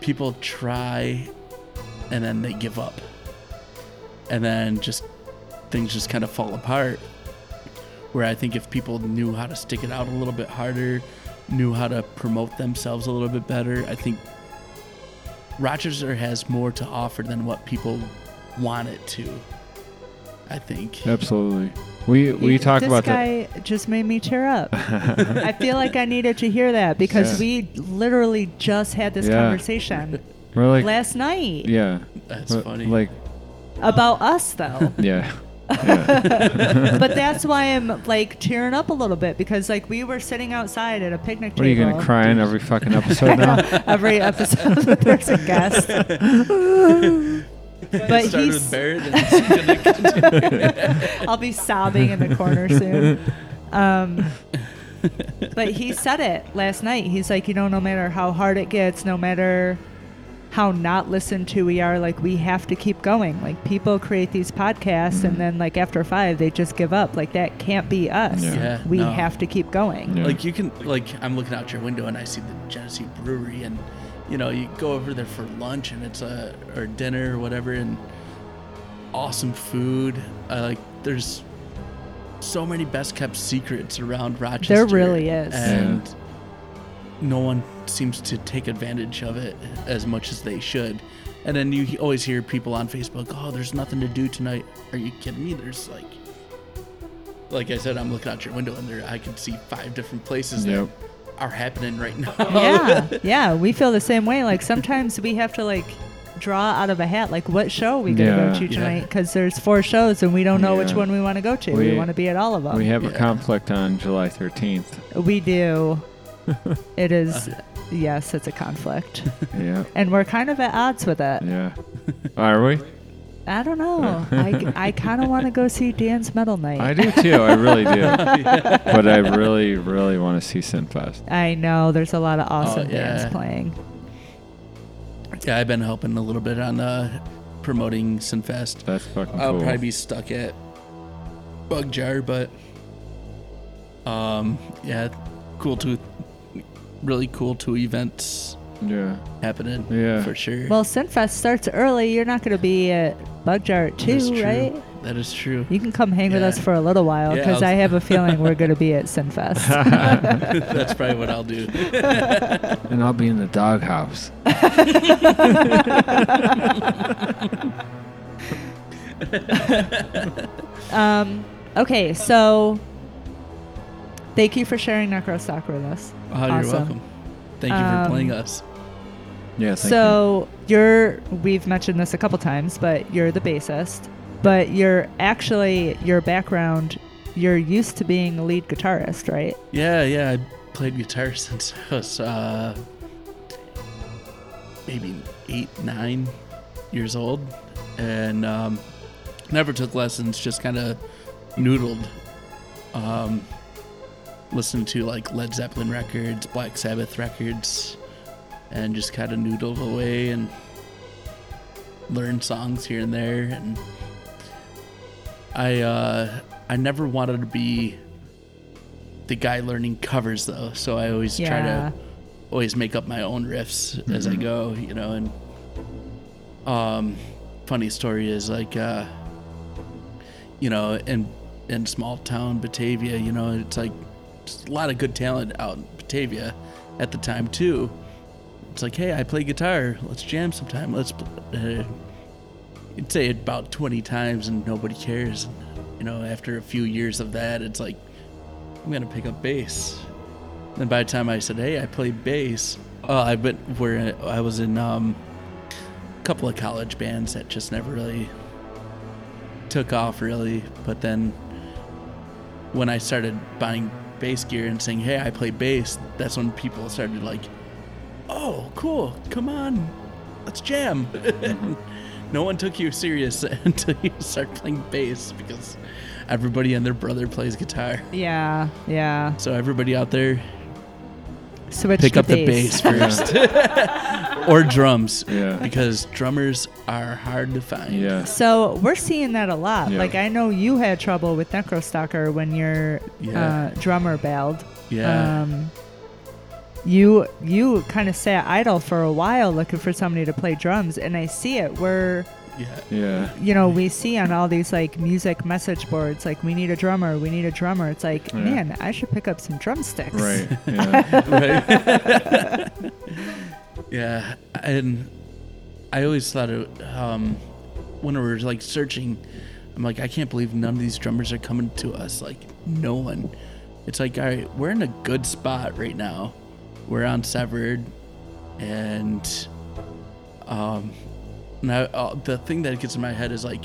Speaker 4: people try and then they give up. And then just things just kind of fall apart. Where I think if people knew how to stick it out a little bit harder, knew how to promote themselves a little bit better, I think Rochester has more to offer than what people want it to. I think.
Speaker 2: Absolutely. We we
Speaker 3: He-
Speaker 2: talk
Speaker 3: this
Speaker 2: about
Speaker 3: guy just made me tear up. I feel like I needed to hear that because
Speaker 2: Yeah.
Speaker 3: we literally just had this
Speaker 2: Yeah.
Speaker 3: conversation
Speaker 2: that. We're like,
Speaker 3: last night
Speaker 2: yeah.
Speaker 4: That's
Speaker 2: But,
Speaker 4: funny.
Speaker 2: Like,
Speaker 3: about us, though.
Speaker 2: yeah. yeah.
Speaker 3: but that's why I'm like tearing up a little bit because like we were sitting outside at a picnic
Speaker 2: What are you gonna cry in every fucking episode now?
Speaker 3: Every episode there's a guest. But
Speaker 4: Started
Speaker 3: he's
Speaker 4: with Barrett and it's gonna continue.
Speaker 3: I'll be sobbing in the corner soon. Um, but he said it last night. He's like, you know, no matter how hard it gets, no matter how not listened to we are, like we have to keep going. Like people create these podcasts and then like after five they just give up. Like that can't be us.
Speaker 2: Yeah.
Speaker 4: Yeah,
Speaker 3: we
Speaker 4: no.
Speaker 3: have to keep going.
Speaker 2: Yeah.
Speaker 4: Like you can like I'm looking out your window and I see the Genesee Brewery and you know you go over there for lunch and it's a or dinner or whatever and awesome food. I like there's so many best kept secrets around Rochester.
Speaker 3: There really is.
Speaker 4: and no one seems to take advantage of it as much as they should. And then you always hear people on Facebook, "Oh, there's nothing to do tonight." Are you kidding me? There's like, like I said, I'm looking out your window and there I can see five different places
Speaker 2: Yep.
Speaker 4: that are happening right now.
Speaker 3: yeah, yeah, we feel the same way. Like sometimes we have to like draw out of a hat, like what show are we gonna
Speaker 2: Yeah.
Speaker 3: go to
Speaker 4: Yeah.
Speaker 3: tonight? Because there's four shows and we don't know which
Speaker 2: Yeah.
Speaker 3: one we want to go to. We,
Speaker 2: We-
Speaker 3: want to be at all of them.
Speaker 2: We have a
Speaker 4: Yeah.
Speaker 2: conflict on July 13th.
Speaker 3: We do. it is. Uh, yes, it's a conflict,
Speaker 2: Yeah.
Speaker 3: and we're kind of at odds with it.
Speaker 2: Yeah. Are we?
Speaker 3: I don't know. I, I kind of want to go see Dan's Metal Night.
Speaker 2: I do too. I really do. But I really, really want to see Sinfest.
Speaker 3: I know there's a lot of awesome
Speaker 4: Oh, yeah.
Speaker 3: bands playing.
Speaker 4: Yeah, I've been helping a little bit on uh, promoting Sinfest.
Speaker 2: That's fucking cool.
Speaker 4: I'll
Speaker 2: cool.
Speaker 4: probably be stuck at Bug Jar, but um, yeah, cool two, really cool two events
Speaker 2: yeah.
Speaker 4: happening.
Speaker 2: Yeah.
Speaker 4: for sure.
Speaker 3: Well, Sinfest starts early. You're not going to be at Bug Jar at 2, right?
Speaker 4: That is true.
Speaker 3: You can come hang with us for a little while
Speaker 4: Yeah,
Speaker 3: because
Speaker 4: I'll-
Speaker 3: I have a feeling we're going to be at Sinfest.
Speaker 4: That's probably what I'll do.
Speaker 2: And I'll be in the doghouse.
Speaker 3: um, okay, so thank you for sharing Necrostalker with us.
Speaker 4: Oh, you're
Speaker 3: Awesome.
Speaker 4: welcome. Thank you for
Speaker 3: Um,
Speaker 4: playing us.
Speaker 2: Yeah. Thank
Speaker 3: so you're we've mentioned this a couple times, but you're the bassist. But you're actually your background. You're used to being a lead guitarist, right?
Speaker 4: Yeah, yeah. I played guitar since I was uh, maybe eight, nine years old, and um, never took lessons. Just kind of noodled. Um, listened to like Led Zeppelin records, Black Sabbath records, and just kind of noodled away and learned songs here and there. And I uh, I never wanted to be the guy learning covers though, so I always try to always make up my own riffs as I go, you know. And um, funny story is like, uh, you know, in in small town Batavia, you know, it's like just a lot of good talent out in Batavia at the time too. It's like, hey, I play guitar. Let's jam sometime. Let's. Uh, you'd say it about 20 times and nobody cares. You know, after a few years of that, it's like, I'm gonna pick up bass. And by the time I said, "Hey, I play bass," oh, I went where I was in um, a couple of college bands that just never really took off, really. But then when I started buying bass gear and saying, "Hey, I play bass," that's when people started like, "Oh, cool! Come on, let's jam." no one took you serious until you start playing bass because everybody and their brother plays guitar.
Speaker 3: Yeah, yeah.
Speaker 4: So everybody out there,
Speaker 3: Switch
Speaker 4: pick
Speaker 3: to
Speaker 4: up the bass first, or drums,
Speaker 2: Yeah.
Speaker 4: because drummers are hard to find.
Speaker 2: Yeah.
Speaker 3: So we're seeing that a lot.
Speaker 2: Yeah.
Speaker 3: Like I know you had trouble with Necrostalker when your
Speaker 4: Yeah.
Speaker 3: uh, drummer bailed.
Speaker 4: Yeah.
Speaker 3: Um, you you kind of sat idle for a while looking for somebody to play drums, and I see it where
Speaker 4: yeah.
Speaker 2: Yeah.
Speaker 3: you know we see on all these like music message boards like we need a drummer, we need a drummer. It's like
Speaker 2: Yeah.
Speaker 3: man, I should pick up some drumsticks.
Speaker 2: Right. Yeah.
Speaker 4: right? yeah, and I always thought it, um, when we were like searching, I'm like, I can't believe none of these drummers are coming to us. Like, no one. It's like, all right, we're in a good spot right now. We're on Severed, and um, now uh, the thing that gets in my head is like,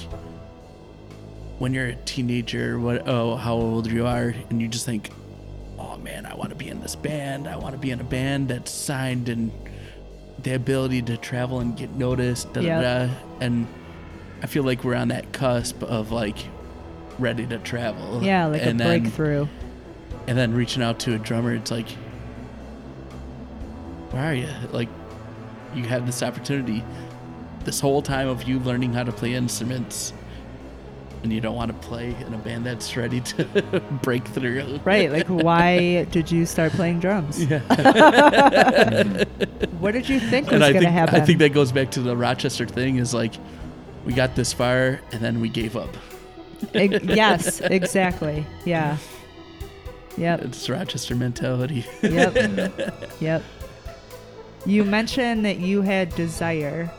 Speaker 4: when you're a teenager, what oh how old you are, and you just think, oh man, I want to be in this band. I want to be in a band that's signed and the ability to travel and get noticed. Da,
Speaker 3: Yep.
Speaker 4: da, da. And I feel like we're on that cusp of like ready to travel.
Speaker 3: Yeah, like
Speaker 4: and
Speaker 3: a
Speaker 4: then,
Speaker 3: breakthrough.
Speaker 4: And then reaching out to a drummer, it's like, where are you? Like, you have this opportunity this whole time of you learning how to play instruments. And you don't want to play in a band that's ready to break through.
Speaker 3: Right. Like why did you start playing drums?
Speaker 4: Yeah.
Speaker 3: What did you think was
Speaker 4: and I
Speaker 3: going to happen?
Speaker 4: I think that goes back to the Rochester thing is like we got this far and then we gave up.
Speaker 3: Yes, exactly. Yeah. Yep.
Speaker 4: It's Rochester mentality.
Speaker 3: Yep. yep. You mentioned that you had desire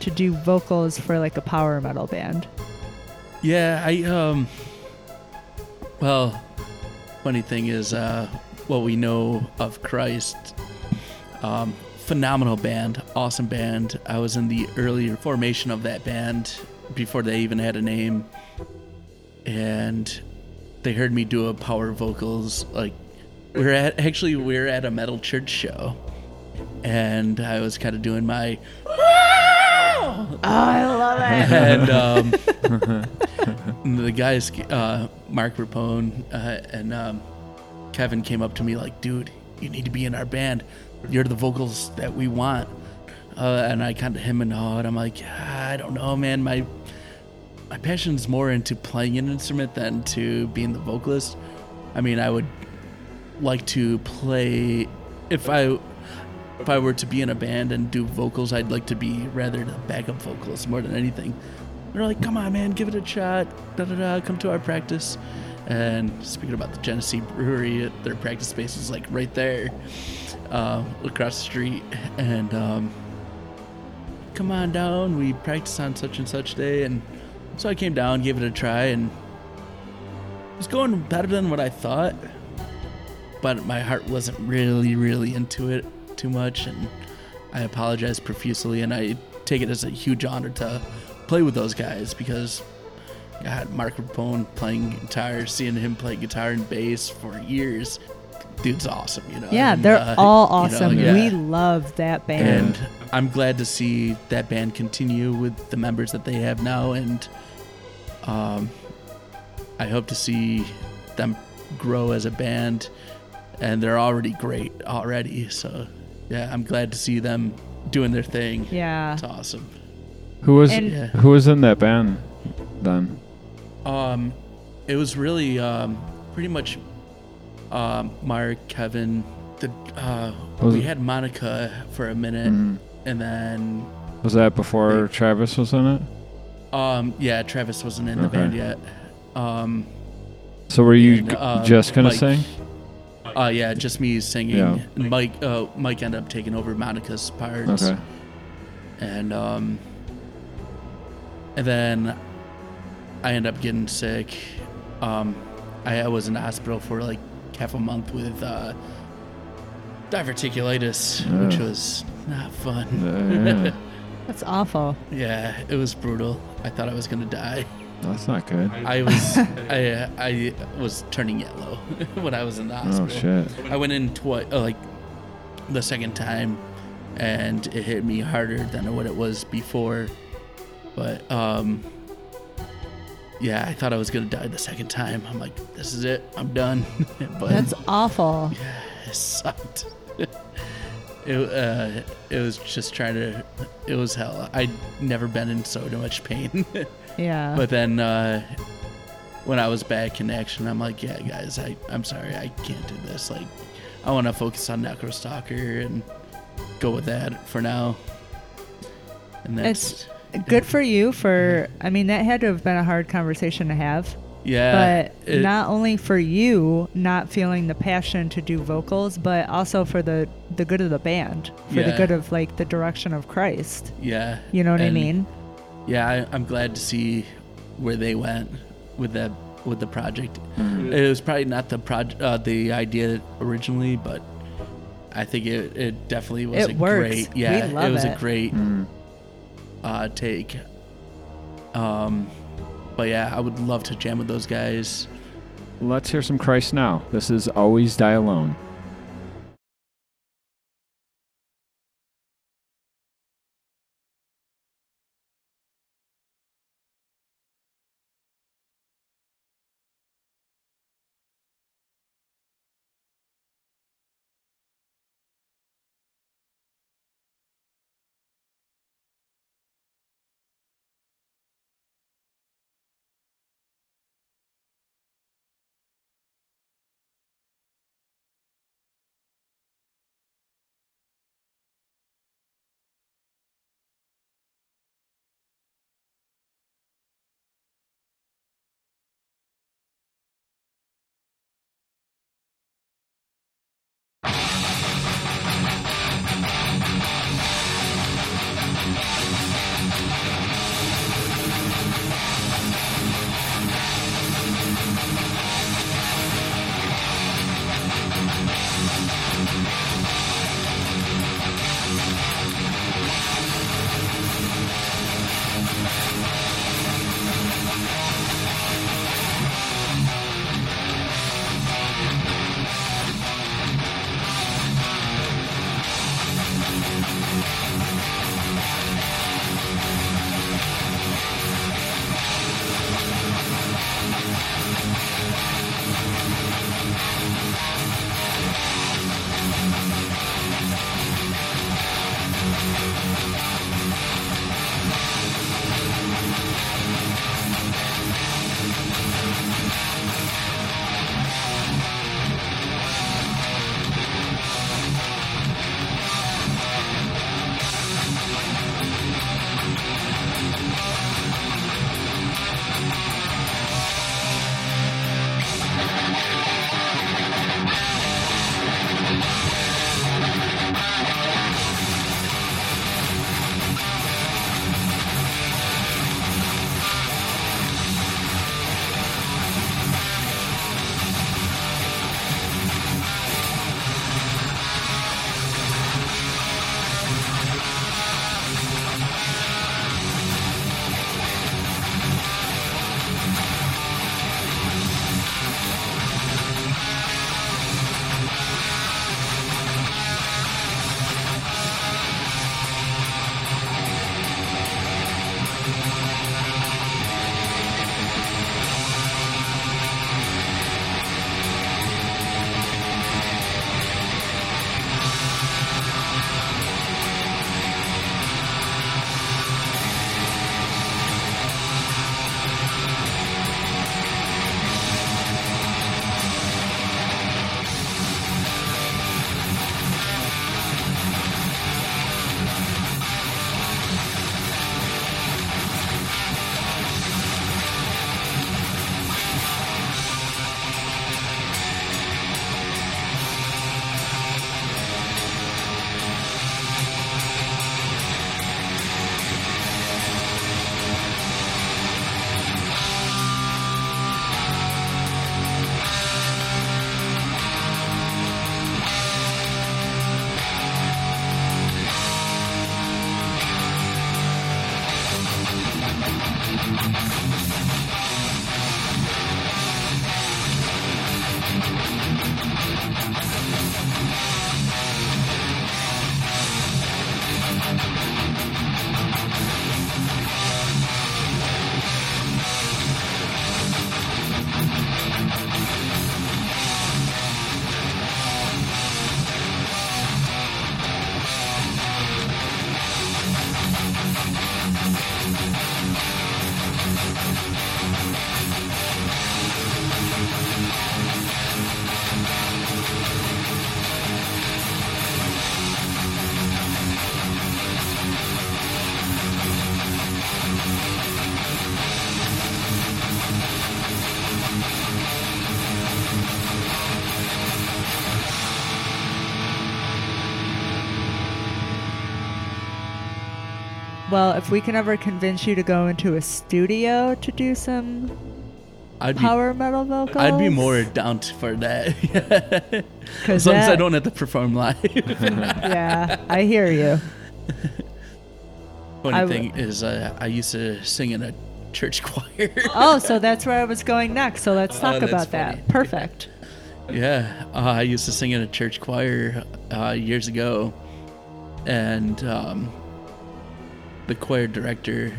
Speaker 3: to do vocals for like a power metal band.
Speaker 4: yeah, I um well funny thing is uh what we know of Kryst. Um, phenomenal band, awesome band. I was in the early formation of that band before they even had a name, and they heard me do a power vocals. Like we're at actually we're at a metal church show, and I was kind of doing my
Speaker 3: Oh, I love it.
Speaker 4: and um, the guys, uh, Mark Rapone uh, and um, Kevin came up to me like, "Dude, you need to be in our band. You're the vocals that we want." Uh, and I kind of him and hawed. I'm like, "Ah, I don't know, man. My my passion's more into playing an instrument than to being the vocalist. I mean, I would like to play if I if I were to be in a band and do vocals, I'd like to be rather the backup vocalist more than anything. They're like, come on, man, give it a shot. Da da da. Come to our practice. And speaking about the Genesee Brewery, their practice space is like right there, uh, across the street. And um, come on down. We practice on such and such day. And so I came down, gave it a try, and it was going better than what I thought. But my heart wasn't really, really into it too much, and I apologize profusely. And I take it as a huge honor to play with those guys because I had Mark Rapone playing guitar, seeing him play guitar and bass for years. Dude's awesome, you know.
Speaker 3: Yeah,
Speaker 4: and,
Speaker 3: they're
Speaker 4: uh,
Speaker 3: all
Speaker 4: you know,
Speaker 3: awesome.
Speaker 4: yeah.
Speaker 3: We love that band.
Speaker 4: And I'm glad to see that band continue with the members that they have now, and um, I hope to see them grow as a band. And they're already great already, so yeah, I'm glad to see them doing their thing.
Speaker 3: yeah.
Speaker 4: It's awesome.
Speaker 2: Who was
Speaker 3: And-
Speaker 4: Yeah.
Speaker 2: who was in that band then?
Speaker 4: Um, it was really um, pretty much um, Mark, Kevin. The uh,
Speaker 2: Was
Speaker 4: we
Speaker 2: it-
Speaker 4: had Monica for a minute,
Speaker 2: Mm.
Speaker 4: and then
Speaker 2: Was that before
Speaker 4: Wait.
Speaker 2: Travis was in it?
Speaker 4: Um, yeah, Travis wasn't in the band yet. Um,
Speaker 2: So were you
Speaker 4: And,
Speaker 2: g-
Speaker 4: uh,
Speaker 2: just gonna
Speaker 4: Mike.
Speaker 2: sing?
Speaker 4: Uh, yeah, just me singing.
Speaker 2: Yeah.
Speaker 4: And Mike, uh, Mike ended up taking over Monica's parts.
Speaker 2: Okay.
Speaker 4: And um, and then I ended up getting sick. Um, I, I was in the hospital for like half a month with uh, diverticulitis, which was not fun.
Speaker 2: Yeah.
Speaker 3: That's awful.
Speaker 4: yeah, it was brutal. I thought I was gonna die.
Speaker 2: That's not good.
Speaker 4: I was I I was turning yellow when I was in the hospital.
Speaker 2: Oh shit.
Speaker 4: I went in twice, uh, like the second time, and it hit me harder than what it was before. But um, yeah, I thought I was gonna die the second time. I'm like, this is it. I'm done. but
Speaker 3: That's awful.
Speaker 4: Yeah, it sucked. it uh, it was just trying to. It was hell. I'd never been in so much pain.
Speaker 3: Yeah.
Speaker 4: But then uh, when I was back in action, I'm like, yeah, guys, I, I'm sorry, I can't do this. Like, I want to focus on Necrostalker and go with that for now. And that's
Speaker 3: Good for you for I mean that had to have been a hard conversation to have.
Speaker 4: yeah,
Speaker 3: but
Speaker 4: it-
Speaker 3: not only for you not feeling the passion to do vocals, but also for the the good of the band, for the good of like the direction of Kryst.
Speaker 4: yeah.
Speaker 3: You know what I mean?
Speaker 4: Yeah, I, I'm glad to see where they went with that with the project.
Speaker 2: Mm-hmm.
Speaker 4: It was probably not the project, uh, the idea originally, but I think it, it definitely was
Speaker 3: It
Speaker 4: a
Speaker 3: works.
Speaker 4: great.
Speaker 3: We
Speaker 4: Yeah,
Speaker 3: love
Speaker 4: it was
Speaker 3: it.
Speaker 4: a great
Speaker 2: Mm.
Speaker 4: uh, take. Um, but yeah, I would love to jam with those guys.
Speaker 2: Let's hear some Kryst now. This is Always Die Alone.
Speaker 3: If we can ever convince you to go into a studio to do some
Speaker 4: I'd be
Speaker 3: power metal vocals,
Speaker 4: I'd be more down for that. as long as I don't have to perform live.
Speaker 3: yeah, I hear you.
Speaker 4: Funny
Speaker 3: I
Speaker 4: thing is, uh, I used to sing in a church choir.
Speaker 3: Oh, so that's where I was going next. So let's
Speaker 4: Oh,
Speaker 3: talk about
Speaker 4: funny.
Speaker 3: that. Perfect.
Speaker 4: yeah, uh, I used to sing in a church choir uh, years ago, and um, the choir director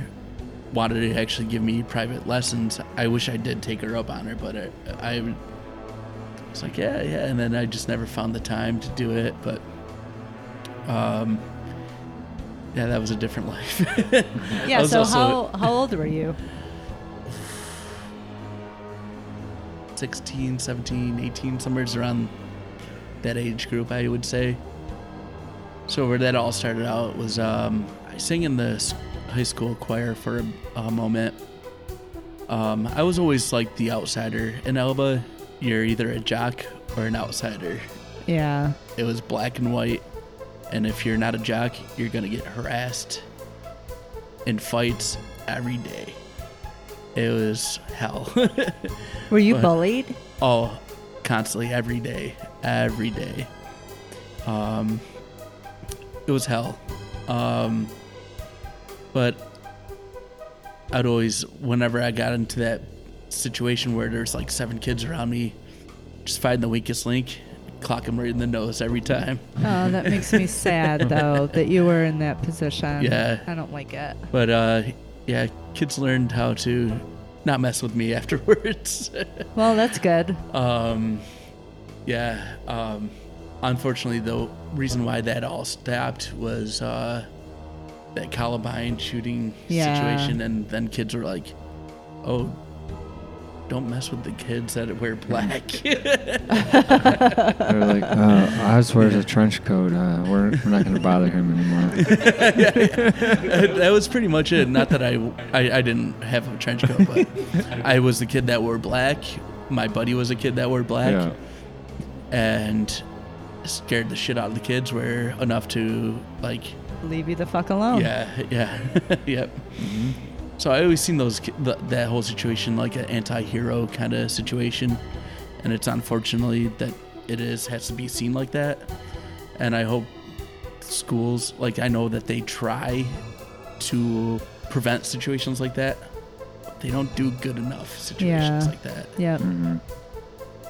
Speaker 4: wanted to actually give me private lessons. I wish I did take her up on her, but I, I was like, yeah, yeah, and then I just never found the time to do it. But um, yeah, that was a different life.
Speaker 3: Yeah. So
Speaker 4: also-
Speaker 3: how how old were you?
Speaker 4: 16, 17, 18, somewhere around that age group, I would say. So where that all started out was um, I sang in the high school choir for a, a moment. Um, I was always like the outsider in Elba. You're either a jock or an outsider.
Speaker 3: Yeah.
Speaker 4: It was black and white, and if you're not a jock, you're gonna get harassed in fights every day. It was hell.
Speaker 3: Were you
Speaker 4: But-
Speaker 3: bullied?
Speaker 4: Oh, constantly, every day, every day. Um, it was hell. Um, but I'd always, whenever I got into that situation where there's like seven kids around me, just find the weakest link, clock them right in the nose every time.
Speaker 3: Oh, that makes me sad though that you were in that position.
Speaker 4: Yeah.
Speaker 3: I don't like it.
Speaker 4: But uh, yeah, kids learned how to not mess with me afterwards.
Speaker 3: Well, that's good.
Speaker 4: Um, yeah. Um, unfortunately, the reason why that all stopped was uh, that Columbine shooting
Speaker 3: Yeah.
Speaker 4: situation, and then kids were like, "Oh, don't mess with the kids that wear black."
Speaker 2: They're like, uh, Oz wears a trench coat. Uh, we're, we're not going to bother him anymore.
Speaker 4: that was pretty much it. Not that I, I, I didn't have a trench coat, but I was the kid that wore black. My buddy was a kid that wore black.
Speaker 2: Yeah.
Speaker 4: and scared the shit out of the kids were enough to like
Speaker 3: Leave you the fuck alone.
Speaker 4: yeah yeah yep so i always seen those ki- th- that whole situation like an anti-hero kind of situation and it's unfortunately that it is has to be seen like that and i hope schools like i know that they try to prevent situations like that but they don't do good enough situations
Speaker 3: Yeah.
Speaker 4: like that Yeah.
Speaker 3: Yep.
Speaker 2: Mhm.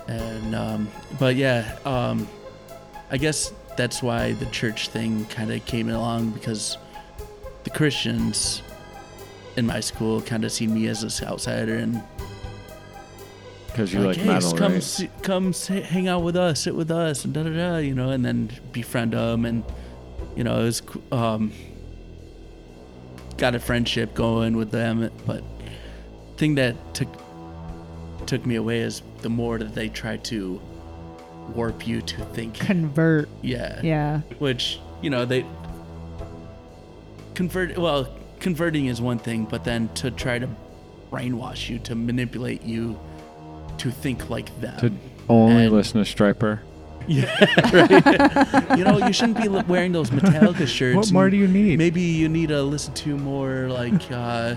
Speaker 4: and um, but yeah, um, I guess that's why the church thing kind of came along because the Christians in my school kind of see me as this outsider and
Speaker 2: Because you like
Speaker 4: hey,
Speaker 2: metal,
Speaker 4: come
Speaker 2: right?
Speaker 4: see, come sit, hang out with us, sit with us, and da da da, you know, and then befriend them, and you know, it was um, got a friendship going with them, but thing that took took me away is the more that they try to warp you to think,
Speaker 3: Convert.
Speaker 4: yeah,
Speaker 3: Yeah.
Speaker 4: which you know they convert well converting is one thing but then to try to brainwash you to manipulate you to think like them
Speaker 2: To only
Speaker 4: And-
Speaker 2: listen to Stryper.
Speaker 4: yeah right you know you shouldn't be wearing those metallica shirts
Speaker 2: What more do you need?
Speaker 4: maybe you need to listen to more like uh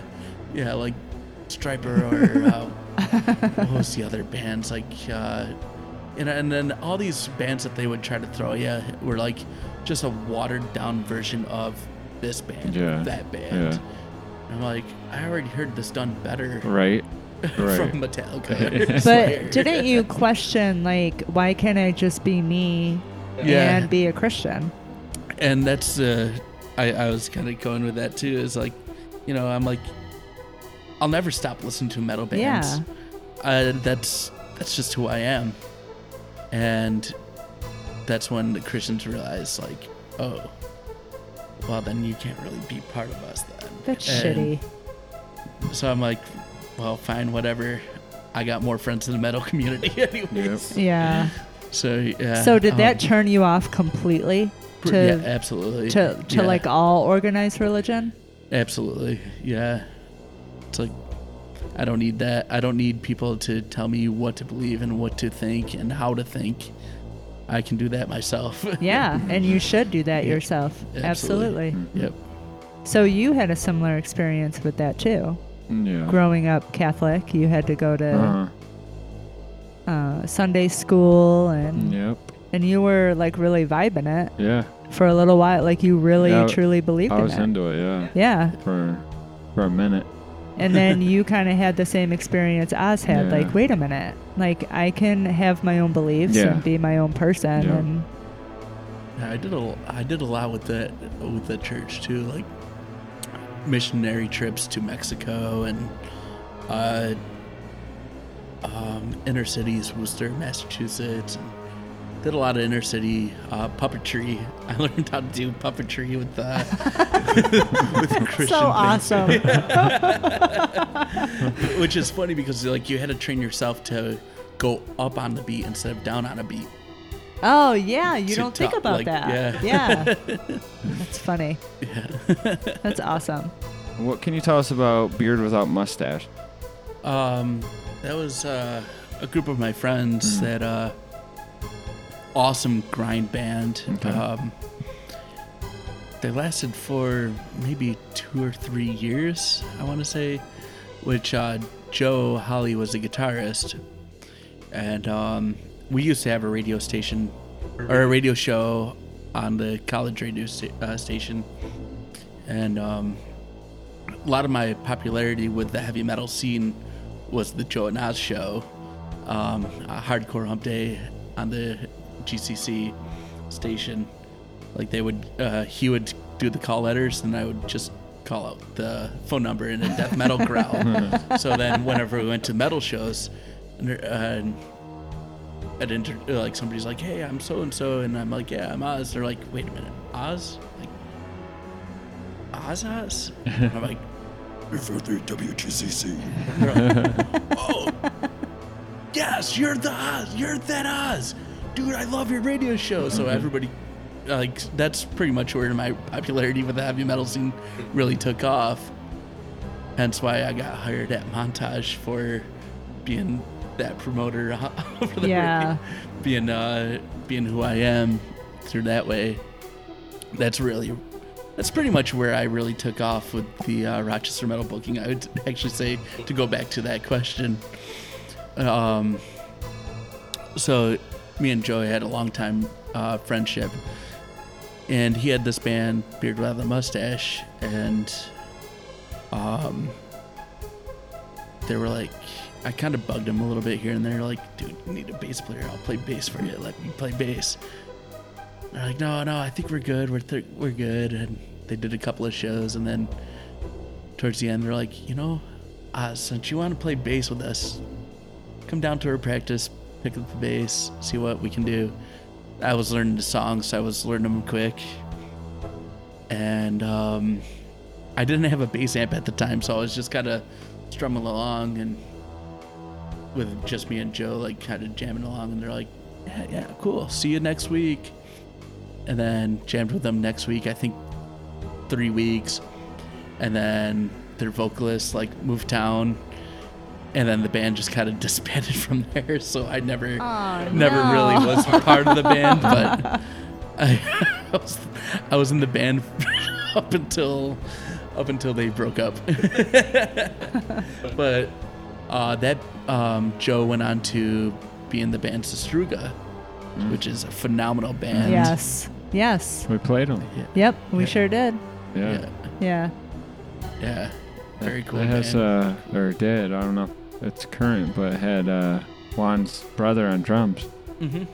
Speaker 4: yeah like Stryper or uh, what was the other bands like uh and, and then all these bands that they would try to throw yeah were like just a watered down version of this band
Speaker 2: Yeah,
Speaker 4: that band
Speaker 2: yeah.
Speaker 4: I'm like i already heard this done better
Speaker 2: Right?
Speaker 4: from
Speaker 2: Right.
Speaker 4: metallica
Speaker 3: But didn't you question like why can't I just be me
Speaker 4: Yeah.
Speaker 3: and be a Christian?
Speaker 4: and that's uh I, I was kind of going with that too is like you know i'm like i'll never stop listening to metal bands
Speaker 3: Yeah.
Speaker 4: uh, that's that's just who i am and that's when the christians realize like oh well then you can't really be part of us then
Speaker 3: That's
Speaker 4: And
Speaker 3: shitty.
Speaker 4: so i'm like well fine whatever i got more friends in the metal community anyways
Speaker 3: Yeah.
Speaker 4: so yeah
Speaker 3: So did that
Speaker 4: um,
Speaker 3: turn you off completely to
Speaker 4: yeah absolutely
Speaker 3: to to
Speaker 4: Yeah.
Speaker 3: like all organized religion?
Speaker 4: Absolutely. Yeah. It's like I don't need that. I don't need people to tell me what to believe and what to think and how to think. I can do that myself.
Speaker 3: Yeah, and you should do that
Speaker 4: Yeah.
Speaker 3: yourself.
Speaker 4: Absolutely.
Speaker 3: Absolutely.
Speaker 4: yep.
Speaker 3: So you had a similar experience with that too.
Speaker 2: Yeah.
Speaker 3: Growing up Catholic, you had to go to
Speaker 2: Uh-huh.
Speaker 3: uh, Sunday school, and
Speaker 2: Yep.
Speaker 3: and you were like really vibing it
Speaker 2: Yeah.
Speaker 3: for a little while. Like you really
Speaker 2: Yeah,
Speaker 3: truly believed it.
Speaker 2: I
Speaker 3: in
Speaker 2: was
Speaker 3: it.
Speaker 2: into it. Yeah.
Speaker 3: yeah,
Speaker 2: For for a minute.
Speaker 3: And then you kind of had the same experience Oz had.
Speaker 2: Yeah.
Speaker 3: Like, wait a minute, like I can have my own beliefs
Speaker 2: Yeah.
Speaker 3: and be my own person,
Speaker 2: Yeah.
Speaker 3: and
Speaker 4: Yeah, I did a I did a lot with the with the church too, like missionary trips to Mexico and uh, um, inner cities, Worcester, Massachusetts. And did a lot of inner city uh, puppetry. I learned how to do puppetry with uh, with Christian
Speaker 3: so
Speaker 4: things.
Speaker 3: awesome.
Speaker 4: Which is funny because like you had to train yourself to go up on the beat instead of down on a beat.
Speaker 3: oh yeah, you don't think about
Speaker 4: like,
Speaker 3: that.
Speaker 4: yeah.
Speaker 3: yeah. that's funny. Yeah. That's awesome.
Speaker 2: What can you tell us about Beard Without Mustache?
Speaker 4: Um, that was uh, a group of my friends
Speaker 2: Mm.
Speaker 4: that uh, awesome grind band.
Speaker 2: Okay.
Speaker 4: Um, they lasted for maybe two or three years, I want to say, which uh, Joe Holly was the guitarist, and um, we used to have a radio station or a radio show on the college radio sta- uh, station, and um, a lot of my popularity with the heavy metal scene was the Joe and Oz show, um, a hardcore hump day on the GCC station. Like they would, uh, he would do the call letters, and I would just call out the phone number in a death metal growl. so then, whenever we went to metal shows, and, uh, at inter- like somebody's like, "Hey, I'm so and so," and I'm like, "Yeah, I'm Oz." They're like, "Wait a minute, Oz?" Like, Oz, Oz? And I'm like,
Speaker 1: For the WGCC.
Speaker 4: oh, yes, you're the Oz. You're that Oz. Dude, I love your radio show. So everybody, like, that's pretty much where my popularity with the heavy metal scene really took off. Hence why I got hired at Montage for being that promoter over the
Speaker 3: Yeah.
Speaker 4: radio, being uh, being who I am through that way. That's really that's pretty much where I really took off with the uh, Rochester Metal booking. I would actually say to go back to that question. Um, so me and Joey had a long time uh, friendship, and he had this band Beard Without a Mustache, and um, they were like, I kind of bugged him a little bit here and there, like, dude, you need a bass player. I'll play bass for you. Let me play bass. They're like, no, no, I think we're good. We're th- we're good. And they did a couple of shows, and then towards the end, they're like, you know, uh, since you want to play bass with us, come down to our practice, pick up the bass, see what we can do. I was learning the songs, so I was learning them quick, and um, I didn't have a bass amp at the time, so I was just kind of strumming along and with just me and Joe, like kind of jamming along, and they're like, "Yeah, yeah, cool. See you next week." And then jammed with them next week. I think three weeks, and then their vocalist like moved town, and then the band just kind of disbanded from there. So I never,
Speaker 3: Oh,
Speaker 4: never
Speaker 3: no.
Speaker 4: really was part of the band, but I, I was, I was in the band up until, up until they broke up. but uh, that um, Joe went on to be in the band Sestruga, which is a phenomenal band.
Speaker 3: Yes. Yes.
Speaker 2: We played them.
Speaker 3: Yep. We
Speaker 4: Yeah.
Speaker 3: sure did.
Speaker 2: Yeah.
Speaker 4: Yeah,
Speaker 3: Yeah.
Speaker 4: yeah, very cool.
Speaker 2: It has
Speaker 4: band.
Speaker 2: uh or did I don't know if it's current, but had uh Juan's brother on drums.
Speaker 4: Mhm.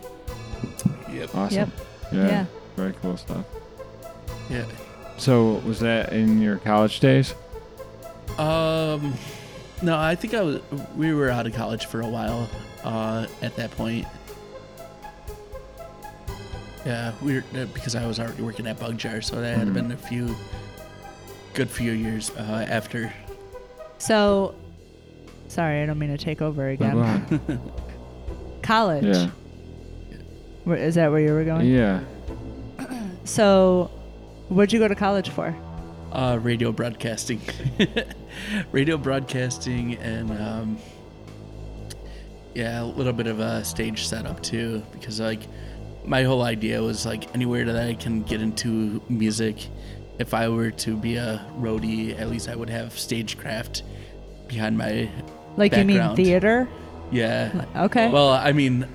Speaker 4: Yep.
Speaker 2: Awesome.
Speaker 3: Yep.
Speaker 2: Yeah.
Speaker 3: Yeah.
Speaker 2: Very cool stuff.
Speaker 4: Yeah.
Speaker 2: So was that in your college days?
Speaker 4: Um, no, I think I was. We were out of college for a while. Uh, at that point. Yeah, we were uh, because I was already working at Bug Jar, so that had
Speaker 2: Mhm.
Speaker 4: been a few, good few years uh, after.
Speaker 3: So, sorry, I don't mean to take over again. College.
Speaker 2: yeah.
Speaker 3: Where, is that where you were going?
Speaker 2: Yeah.
Speaker 3: So, what'd you go to college for?
Speaker 4: Uh, radio broadcasting, radio broadcasting, and um, yeah, a little bit of a stage setup too. Because like, my whole idea was like anywhere that I can get into music if I were to be a roadie, at least I would have stagecraft behind my
Speaker 3: Like you mean
Speaker 4: background.
Speaker 3: theater?
Speaker 4: yeah.
Speaker 3: Okay.
Speaker 4: Well, I mean,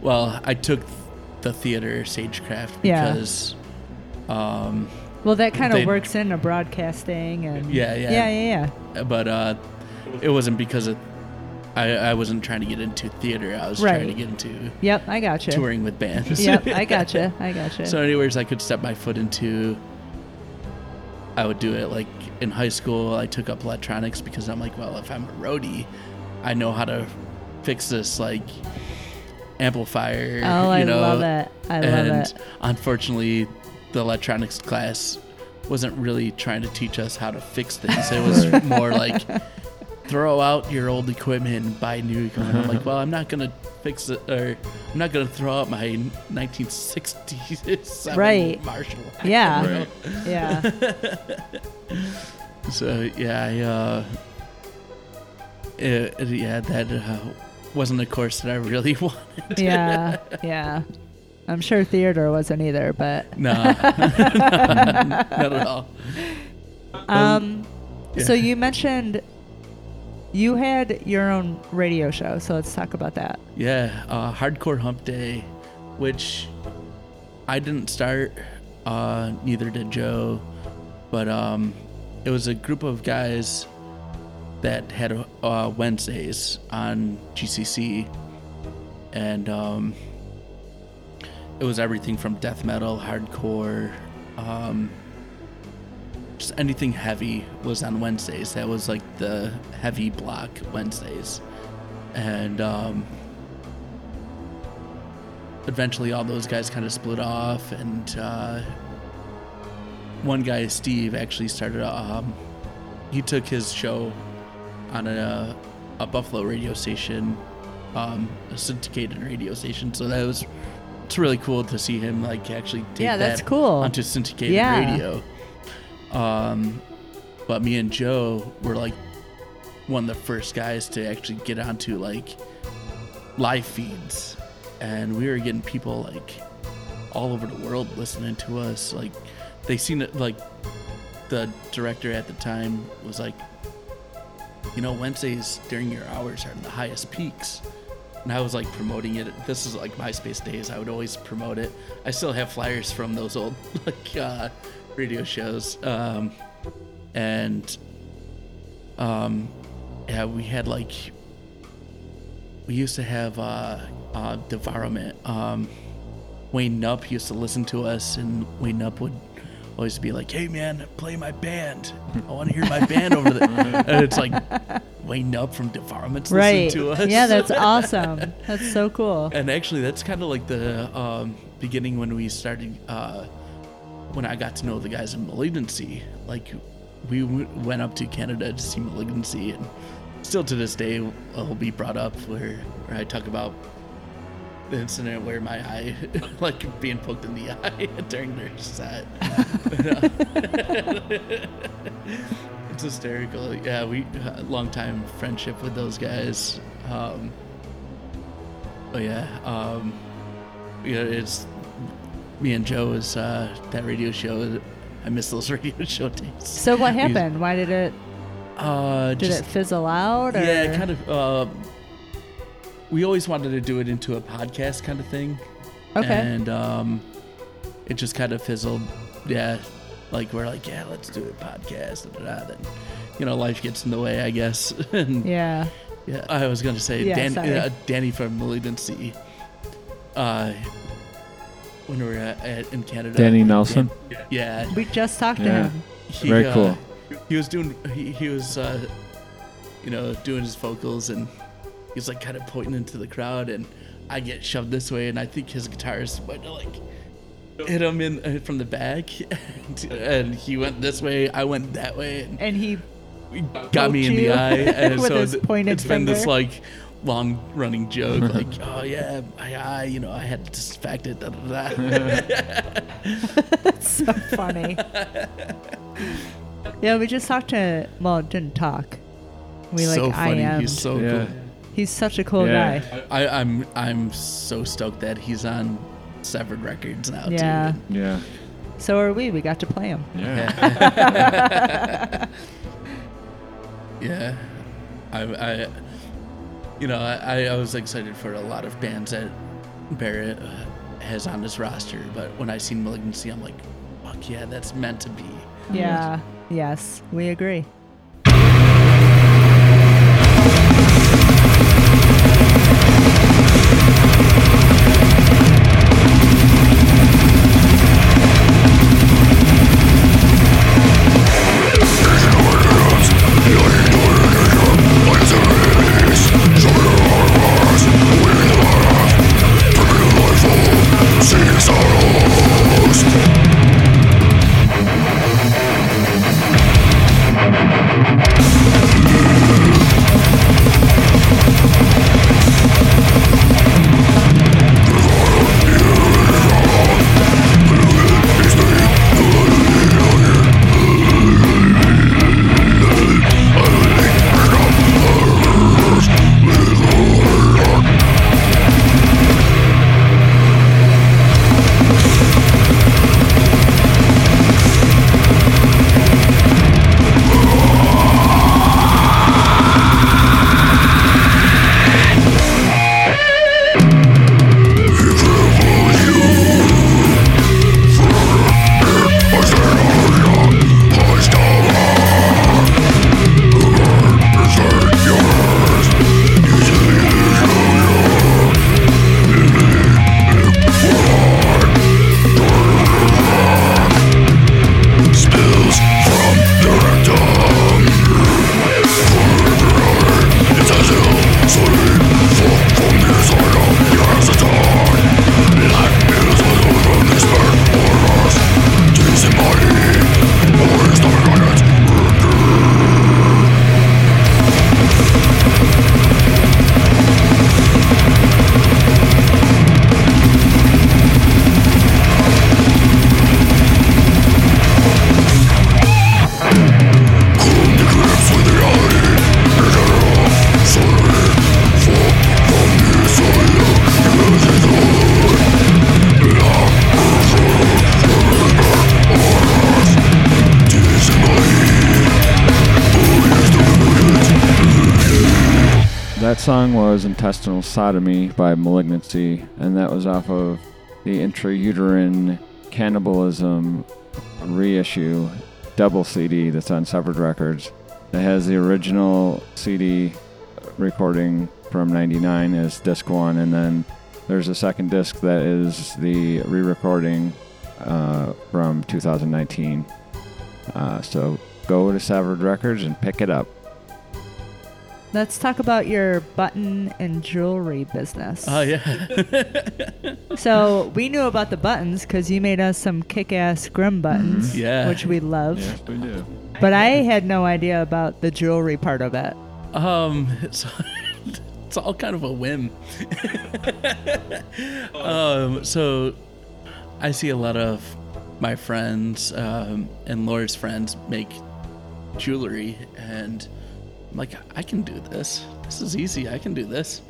Speaker 4: well, I took the theater stagecraft
Speaker 3: Yeah.
Speaker 4: because, um,
Speaker 3: well, that kind
Speaker 4: they-
Speaker 3: of works into broadcasting and
Speaker 4: Yeah, yeah.
Speaker 3: yeah, yeah, yeah.
Speaker 4: but uh, it wasn't because of I, I wasn't trying to get into theater. I was trying to
Speaker 3: Right.
Speaker 4: get into
Speaker 3: Yep, I gotcha.
Speaker 4: touring with bands.
Speaker 3: Yep, I gotcha. I gotcha.
Speaker 4: So, anyways, I could step my foot into. I would do it like in high school. I took up electronics because I'm like, well, if I'm a roadie, I know how to fix this like amplifier.
Speaker 3: oh, I
Speaker 4: know,
Speaker 3: love it. I love it.
Speaker 4: and
Speaker 3: it.
Speaker 4: unfortunately, the electronics class wasn't really trying to teach us how to fix things. It was more like throw out your old equipment and buy new equipment. I'm like, well, I'm not gonna fix it, or I'm not gonna throw out my 1967
Speaker 3: Right.
Speaker 4: Marshall.
Speaker 3: Yeah.
Speaker 2: Right.
Speaker 3: Yeah.
Speaker 4: So yeah, I, uh, it, yeah, that uh, wasn't a course that I really wanted.
Speaker 3: yeah. Yeah. I'm sure theater wasn't either, but
Speaker 4: No, not at all.
Speaker 3: um
Speaker 4: yeah.
Speaker 3: so you mentioned you had your own radio show, so let's talk about that.
Speaker 4: Yeah, uh, Hardcore Hump Day, which I didn't start, uh, neither did Joe, but um, it was a group of guys that had uh, Wednesdays on GCC, and um, it was everything from death metal, hardcore, um, just anything heavy was on Wednesdays. That was like the heavy block Wednesdays, and um, eventually all those guys kind of split off and uh, one guy steve actually started um, he took his show on a, a buffalo radio station um, a syndicated radio station so that was it's really cool to see him like actually take
Speaker 3: Yeah, that's
Speaker 4: that
Speaker 3: cool.
Speaker 4: onto syndicated
Speaker 3: Yeah.
Speaker 4: radio um, but me and joe were like one of the first guys to actually get onto like live feeds. And we were getting people like all over the world listening to us. Like they seen it like the director at the time was like you know wednesdays during your hours are in the highest peaks. And i was like promoting it. This is like myspace days. I would always promote it. I still have flyers from those old like uh radio shows um and um yeah we had like we used to have uh, uh, Devourment. Um, Wayne Knupp used to listen to us, and Wayne Knupp would always be like, "Hey man, play my band. I want to hear my band over there." and it's like Wayne Knupp from Devourment's
Speaker 3: Right.
Speaker 4: listening to us.
Speaker 3: Yeah, that's awesome. That's so cool.
Speaker 4: and actually, that's kind of like the um, beginning when we started. Uh, when I got to know the guys in Malignancy, like we w- went up to Canada to see Malignancy, and still to this day I'll be brought up where, where I talk about the incident where my eye, like being poked in the eye during their set. it's hysterical. Yeah, we long time friendship with those guys. Um, but yeah, um, yeah, it's me and Joe is uh, that radio show. I miss those radio show days.
Speaker 3: So what happened? Why did it
Speaker 4: Uh,
Speaker 3: did
Speaker 4: just,
Speaker 3: it fizzle out? Or?
Speaker 4: yeah, kind of. Uh, we always wanted to do it into a podcast kind of thing.
Speaker 3: Okay.
Speaker 4: And um, it just kind of fizzled. Yeah, like we're like, yeah, let's do a podcast. Da, da. Then, you know, life gets in the way, I guess. and
Speaker 3: yeah.
Speaker 4: yeah, I was gonna say
Speaker 3: Yeah,
Speaker 4: Dan, uh, Danny from Malignancy. Uh, when we were at, at, in Canada.
Speaker 2: Danny Nelson?
Speaker 4: Yeah,
Speaker 3: We just talked to
Speaker 2: Yeah.
Speaker 3: him.
Speaker 4: he,
Speaker 2: Very
Speaker 4: uh,
Speaker 2: cool.
Speaker 4: He was doing. He, he was, uh, you know, doing his vocals, and he was like kind of pointing into the crowd, and I get shoved this way, and I think his guitarist went to like hit him in uh, from the back, and, and he went this way. I went that way, and
Speaker 3: And he
Speaker 4: got me in
Speaker 3: poked
Speaker 4: the
Speaker 3: you
Speaker 4: eye, and
Speaker 3: with
Speaker 4: so
Speaker 3: his
Speaker 4: th-
Speaker 3: pointed
Speaker 4: it's been this
Speaker 3: finger.
Speaker 4: like long running joke, like, oh yeah, I, eye, you know, I had to disinfect it. Da, da, da.
Speaker 3: so funny. yeah, we just talked to well, didn't talk. We like
Speaker 4: so
Speaker 3: I
Speaker 4: funny.
Speaker 3: am.
Speaker 4: He's so
Speaker 2: Yeah.
Speaker 4: cool.
Speaker 3: He's such a cool
Speaker 2: Yeah.
Speaker 3: guy.
Speaker 4: I, I'm I'm so stoked that he's on Severed Records now
Speaker 3: Yeah.
Speaker 4: too.
Speaker 2: Yeah.
Speaker 1: So are we. We got to play him.
Speaker 2: Yeah.
Speaker 4: Yeah, I, I you know, I, I was excited for a lot of bands that Barrett uh, has on his roster, but when I seen Malignancy, I'm like, fuck yeah, that's meant to be.
Speaker 1: Yeah. Yes, we agree.
Speaker 2: Intestinal Sodomy by Malignancy, and that was off of the intrauterine cannibalism reissue double CD that's on Severed Records. It has the original CD recording from 99 as disc one, and then there's a second disc that is the re recording uh, from 2019. Uh, so go to Severed Records and pick it up.
Speaker 1: Let's talk about your button and jewelry business.
Speaker 4: Oh yeah,
Speaker 1: So we knew about the buttons because you made us some kick-ass Grim buttons,
Speaker 4: Yeah.
Speaker 1: which we love.
Speaker 2: Yes, we do.
Speaker 1: But I had no idea about the jewelry part of it.
Speaker 4: um, it's, it's all kind of a whim. um, so I see a lot of my friends um, and Laura's friends make jewelry, and I'm like, I can do this. This is easy. I can do this.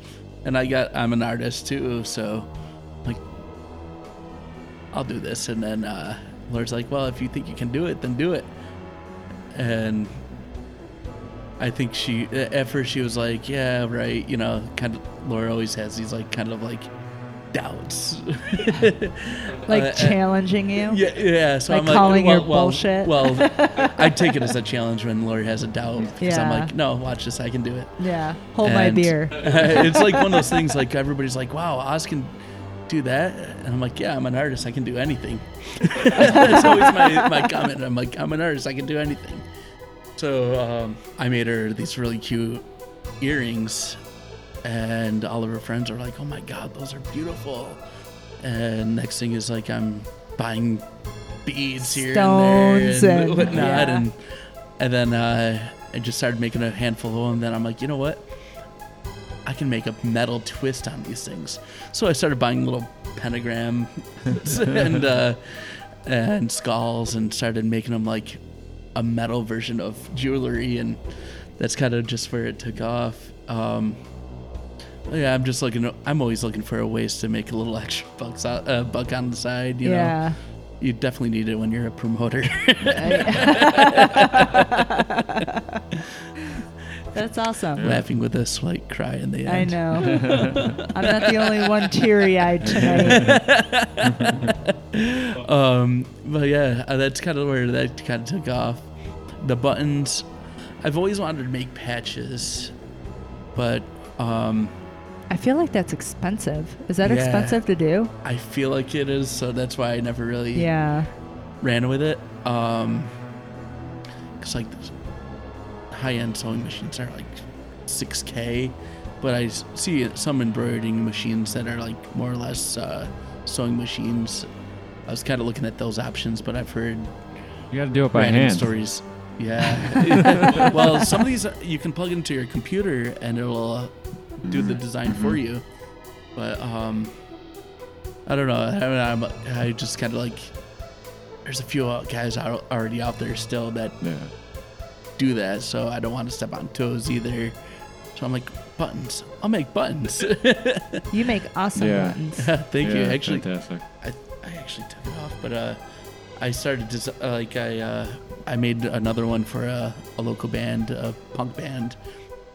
Speaker 4: And I got, I'm an artist too, so like, I'll do this. And then uh, Laura's like, well, if you think you can do it, then do it. And I think she at first she was like, yeah, right, you know, kind of. Laura always has these like kind of like doubts,
Speaker 1: Like
Speaker 4: Uh,
Speaker 1: challenging you.
Speaker 4: Yeah, yeah. So
Speaker 1: Like
Speaker 4: I'm like,
Speaker 1: calling
Speaker 4: well,
Speaker 1: your
Speaker 4: well,
Speaker 1: bullshit?
Speaker 4: Well, I take it as a challenge when Laura has a doubt because I'm like, no, watch this, I can do it.
Speaker 1: Yeah. Hold my beer.
Speaker 4: it's like one of those things. Like everybody's like, wow, Oz can do that, and I'm like, yeah, I'm an artist, I can do anything. That's always my my comment. I'm like, I'm an artist, I can do anything. So um, I made her these really cute earrings, and all of her friends are like, oh my god, those are beautiful. And next thing is like I'm buying beads here
Speaker 1: Stones
Speaker 4: and there and,
Speaker 1: and-
Speaker 4: whatnot,
Speaker 1: yeah.
Speaker 4: and and then uh, I just started making a handful of them. And Then I'm like, you know what? I can make a metal twist on these things. So I started buying little pentagram and uh, and skulls and started making them like a metal version of jewelry, and that's kind of just where it took off. Um, yeah, I'm just looking. I'm always looking for a ways to make a little extra bucks out, uh, buck on the side. You know, you definitely need it when you're a promoter.
Speaker 3: That's awesome.
Speaker 4: Laughing with a slight cry in the end.
Speaker 3: I know. I'm not the only one teary eyed tonight.
Speaker 4: Um, but yeah, uh, that's kind of where that kind of took off. The buttons, I've always wanted to make patches, but um,
Speaker 3: I feel like that's expensive. Is that
Speaker 4: Yeah.
Speaker 3: expensive to do?
Speaker 4: I feel like it is, so that's why I never really
Speaker 3: Yeah.
Speaker 4: ran with it. Um, cause like high end sewing machines are like 6k, but I see some embroidering machines that are like more or less uh, sewing machines. I was kind of looking at those options, but I've heard
Speaker 2: You got to do it by hand.
Speaker 4: stories. Yeah. well, some of these uh, you can plug into your computer and it'll uh, do the design for you. But um, I don't know. I, mean, I'm, I just kind of like. There's a few uh, guys out, already out there still that
Speaker 2: Yeah.
Speaker 4: do that, so I don't want to step on toes either. So I'm like, buttons. I'll make buttons.
Speaker 3: You make awesome
Speaker 2: Yeah.
Speaker 3: buttons.
Speaker 4: Thank you. Actually,
Speaker 2: fantastic.
Speaker 4: I, I actually took it off, but uh, I started to uh, like I uh, I made another one for a, a local band, a punk band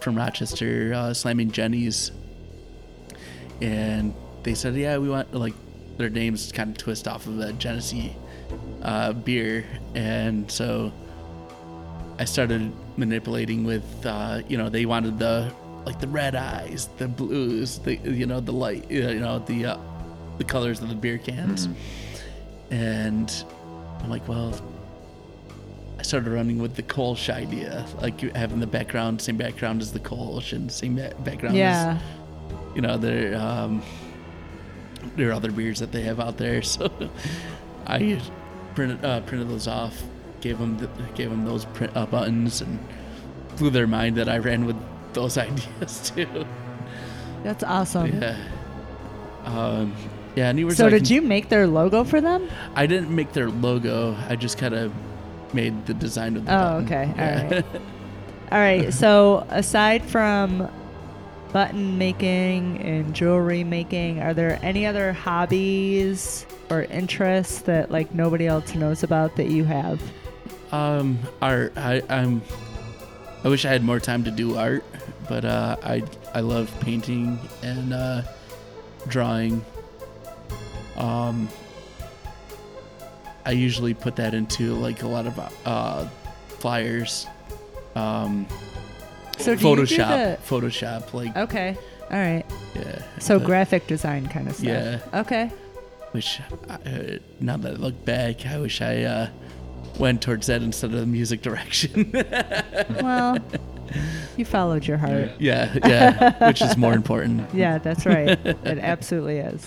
Speaker 4: from Rochester, uh, Slamming Jenny's, and they said, yeah, we want like their names kind of twist off of the Genesee uh, beer, and so I started manipulating with uh, you know they wanted the like the red eyes, the blues, the you know the light, you know the uh, the colors of the beer cans, and I'm like, well, I started running with the Kolsch idea, like having the background, same background as the Kolsch, and same background
Speaker 3: Yeah.
Speaker 4: as you know their um, there are other beers that they have out there. So I printed uh, printed those off, gave them the, gave them those print uh, buttons, and blew their mind that I ran with those ideas too.
Speaker 3: That's awesome.
Speaker 4: Yeah. Um, yeah. Was
Speaker 3: So did you make their logo for them?
Speaker 4: I didn't make their logo. I just kind of made the design of the
Speaker 3: Oh,
Speaker 4: button.
Speaker 3: okay.
Speaker 4: Yeah.
Speaker 3: All right. All right. So aside from button making and jewelry making, are there any other hobbies or interests that like nobody else knows about that you have?
Speaker 4: Um, art. I, I'm. I wish I had more time to do art, but uh, I I love painting and uh, drawing. Um, I usually put that into like a lot of uh, flyers. Um,
Speaker 3: So do you do
Speaker 4: Photoshop, Photoshop, like
Speaker 3: okay. All right.
Speaker 4: yeah.
Speaker 3: So
Speaker 4: but-
Speaker 3: graphic design kind of stuff.
Speaker 4: Yeah.
Speaker 3: Okay.
Speaker 4: Which, uh, now that I look back, I wish I uh, went towards that instead of the music direction.
Speaker 3: Well, you followed your heart.
Speaker 4: yeah, yeah, which is more important.
Speaker 3: Yeah, that's right. it absolutely is.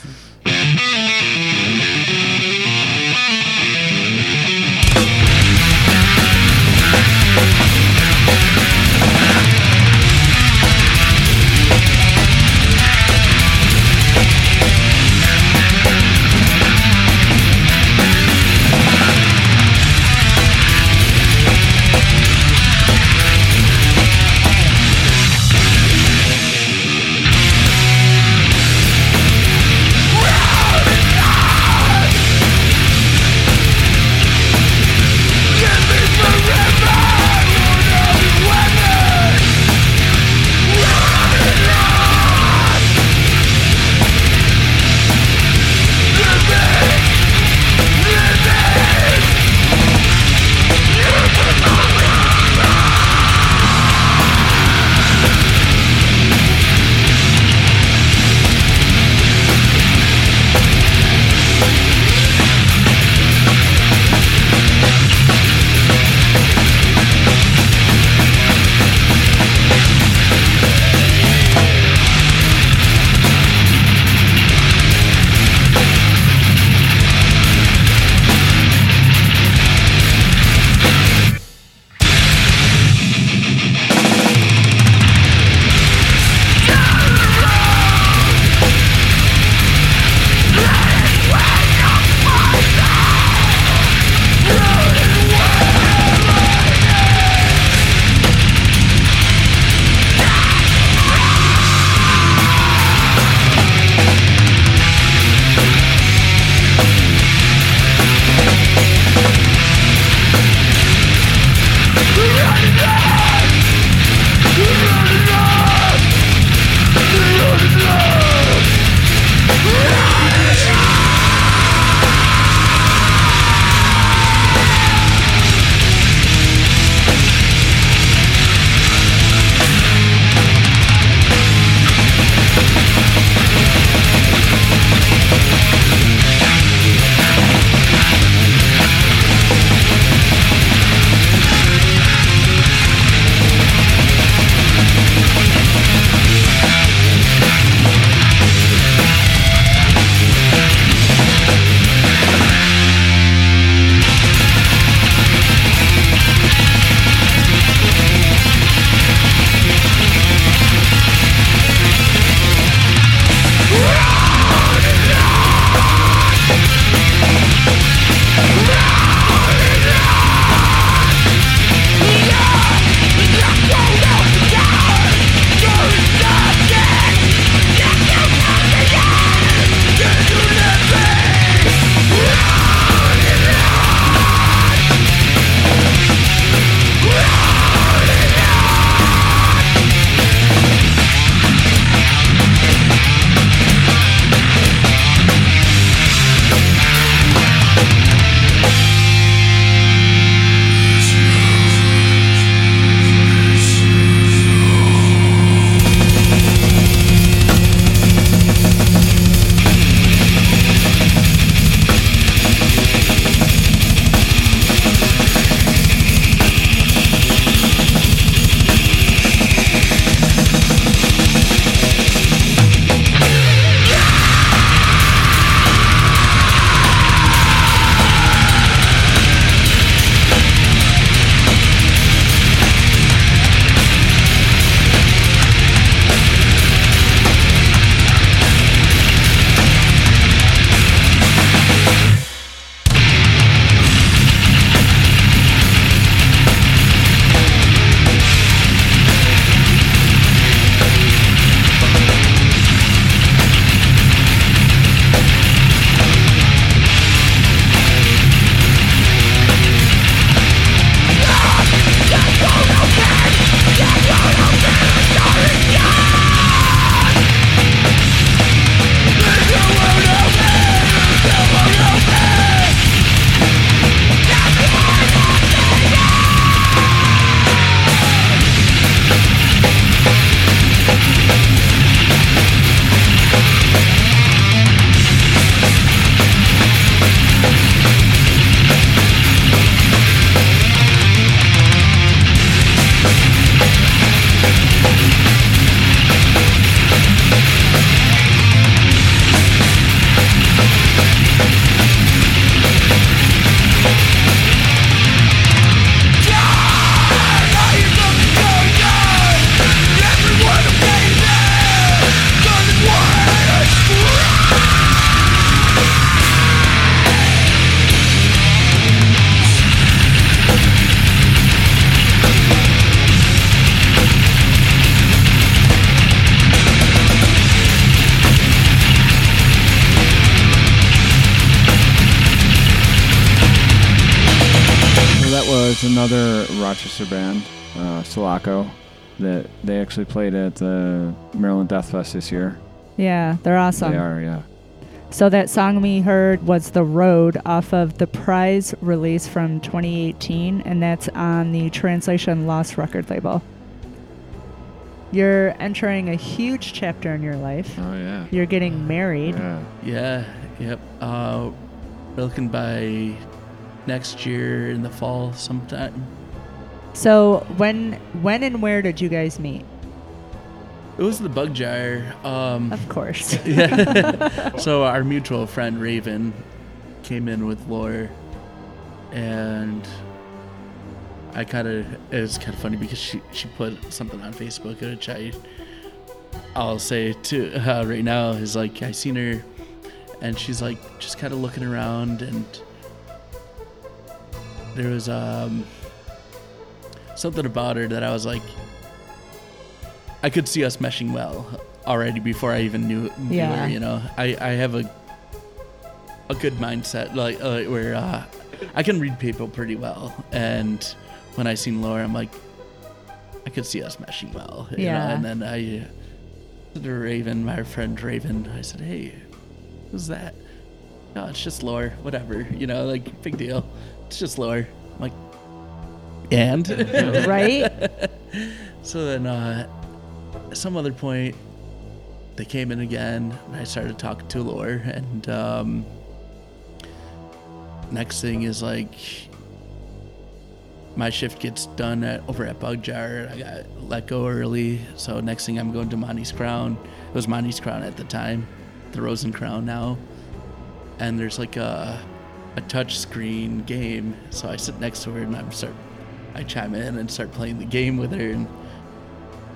Speaker 2: Actually played at the Maryland Death Fest this year.
Speaker 3: Yeah, they're awesome.
Speaker 2: They are, yeah.
Speaker 3: So that song we heard was The Road off of the Prize release from 2018, and that's on the Translation Loss record label. You're entering a huge chapter in your life.
Speaker 2: Oh yeah.
Speaker 3: You're getting married.
Speaker 2: Yeah.
Speaker 4: Yeah, yep. Uh, we're looking by next year in the fall sometime.
Speaker 3: So when when and where did you guys meet?
Speaker 4: It was the bug jar. Um,
Speaker 3: Of course.
Speaker 4: so our mutual friend Raven came in with Lore, and I kind of it was kind of funny because she she put something on Facebook which I I'll say to uh, right now is like I seen her, and she's like just kind of looking around and there was um something about her that I was like I could see us meshing well already before I even knew, knew
Speaker 3: Yeah.
Speaker 4: her. You know, I I have a a good mindset like uh, where uh, I can read people pretty well, and when I seen Laura, I'm like, I could see us meshing well. you know?
Speaker 3: Yeah.
Speaker 4: And then I uh, to Raven, my friend Raven, I said, hey, who's that? No, it's just Lore, whatever. You know, like, big deal. It's just Lore. I'm like, and?
Speaker 3: right?
Speaker 4: so then, uh, at some other point, they came in again, and I started talking to Lore, and um, next thing is like, my shift gets done at over at Bug Jar. I got let go early, so next thing I'm going to Monty's Krown. It was Monty's Krown at the time, the Rosen Crown now, and there's like a a touch screen game. So I sit next to her and I'm start, I chime in and start playing the game with her, and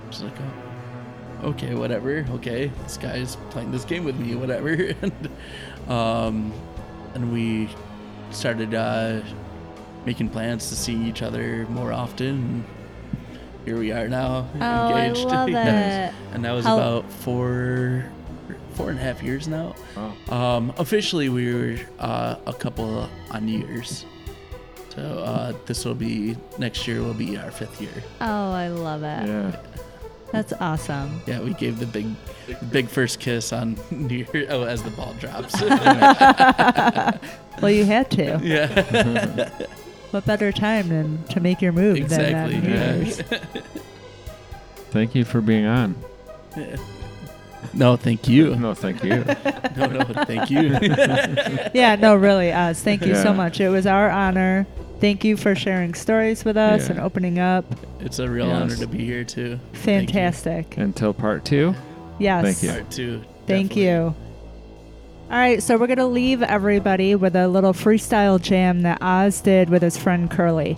Speaker 4: she's like, oh, okay, whatever, okay, this guy's playing this game with me, whatever, and um, and we started uh, making plans to see each other more often. Here we are now,
Speaker 3: Oh, I
Speaker 4: engaged.
Speaker 3: love
Speaker 4: Yes.
Speaker 3: it.
Speaker 4: And that was
Speaker 3: How-
Speaker 4: about four, four and a half years now.
Speaker 2: Oh.
Speaker 4: Um, officially, we were uh, a couple on years. So uh, this will be next year. Will be our fifth year.
Speaker 3: Oh, I love it.
Speaker 2: Yeah.
Speaker 3: That's awesome.
Speaker 4: Yeah, we gave the big, big first kiss on New Year. Oh, as the ball drops.
Speaker 3: Well, you had to.
Speaker 4: yeah,
Speaker 3: What better time than to make your move uh,
Speaker 4: exactly.
Speaker 3: than on New
Speaker 4: Yeah.
Speaker 3: Year's?
Speaker 2: Thank you for being on.
Speaker 4: No, thank you.
Speaker 2: No, thank you.
Speaker 4: No, no, thank you.
Speaker 3: yeah, no, really, Oz. Thank you so much. It was our honor. Thank you for sharing stories with us
Speaker 2: Yeah.
Speaker 3: and opening up.
Speaker 4: it's a real
Speaker 2: Yes.
Speaker 4: honor to be here too.
Speaker 3: Fantastic.
Speaker 2: Until part two.
Speaker 3: Yes.
Speaker 2: Thank you.
Speaker 4: Part two.
Speaker 3: Thank you. All right, so we're going to leave everybody with a little freestyle jam that Oz did with his friend Curly.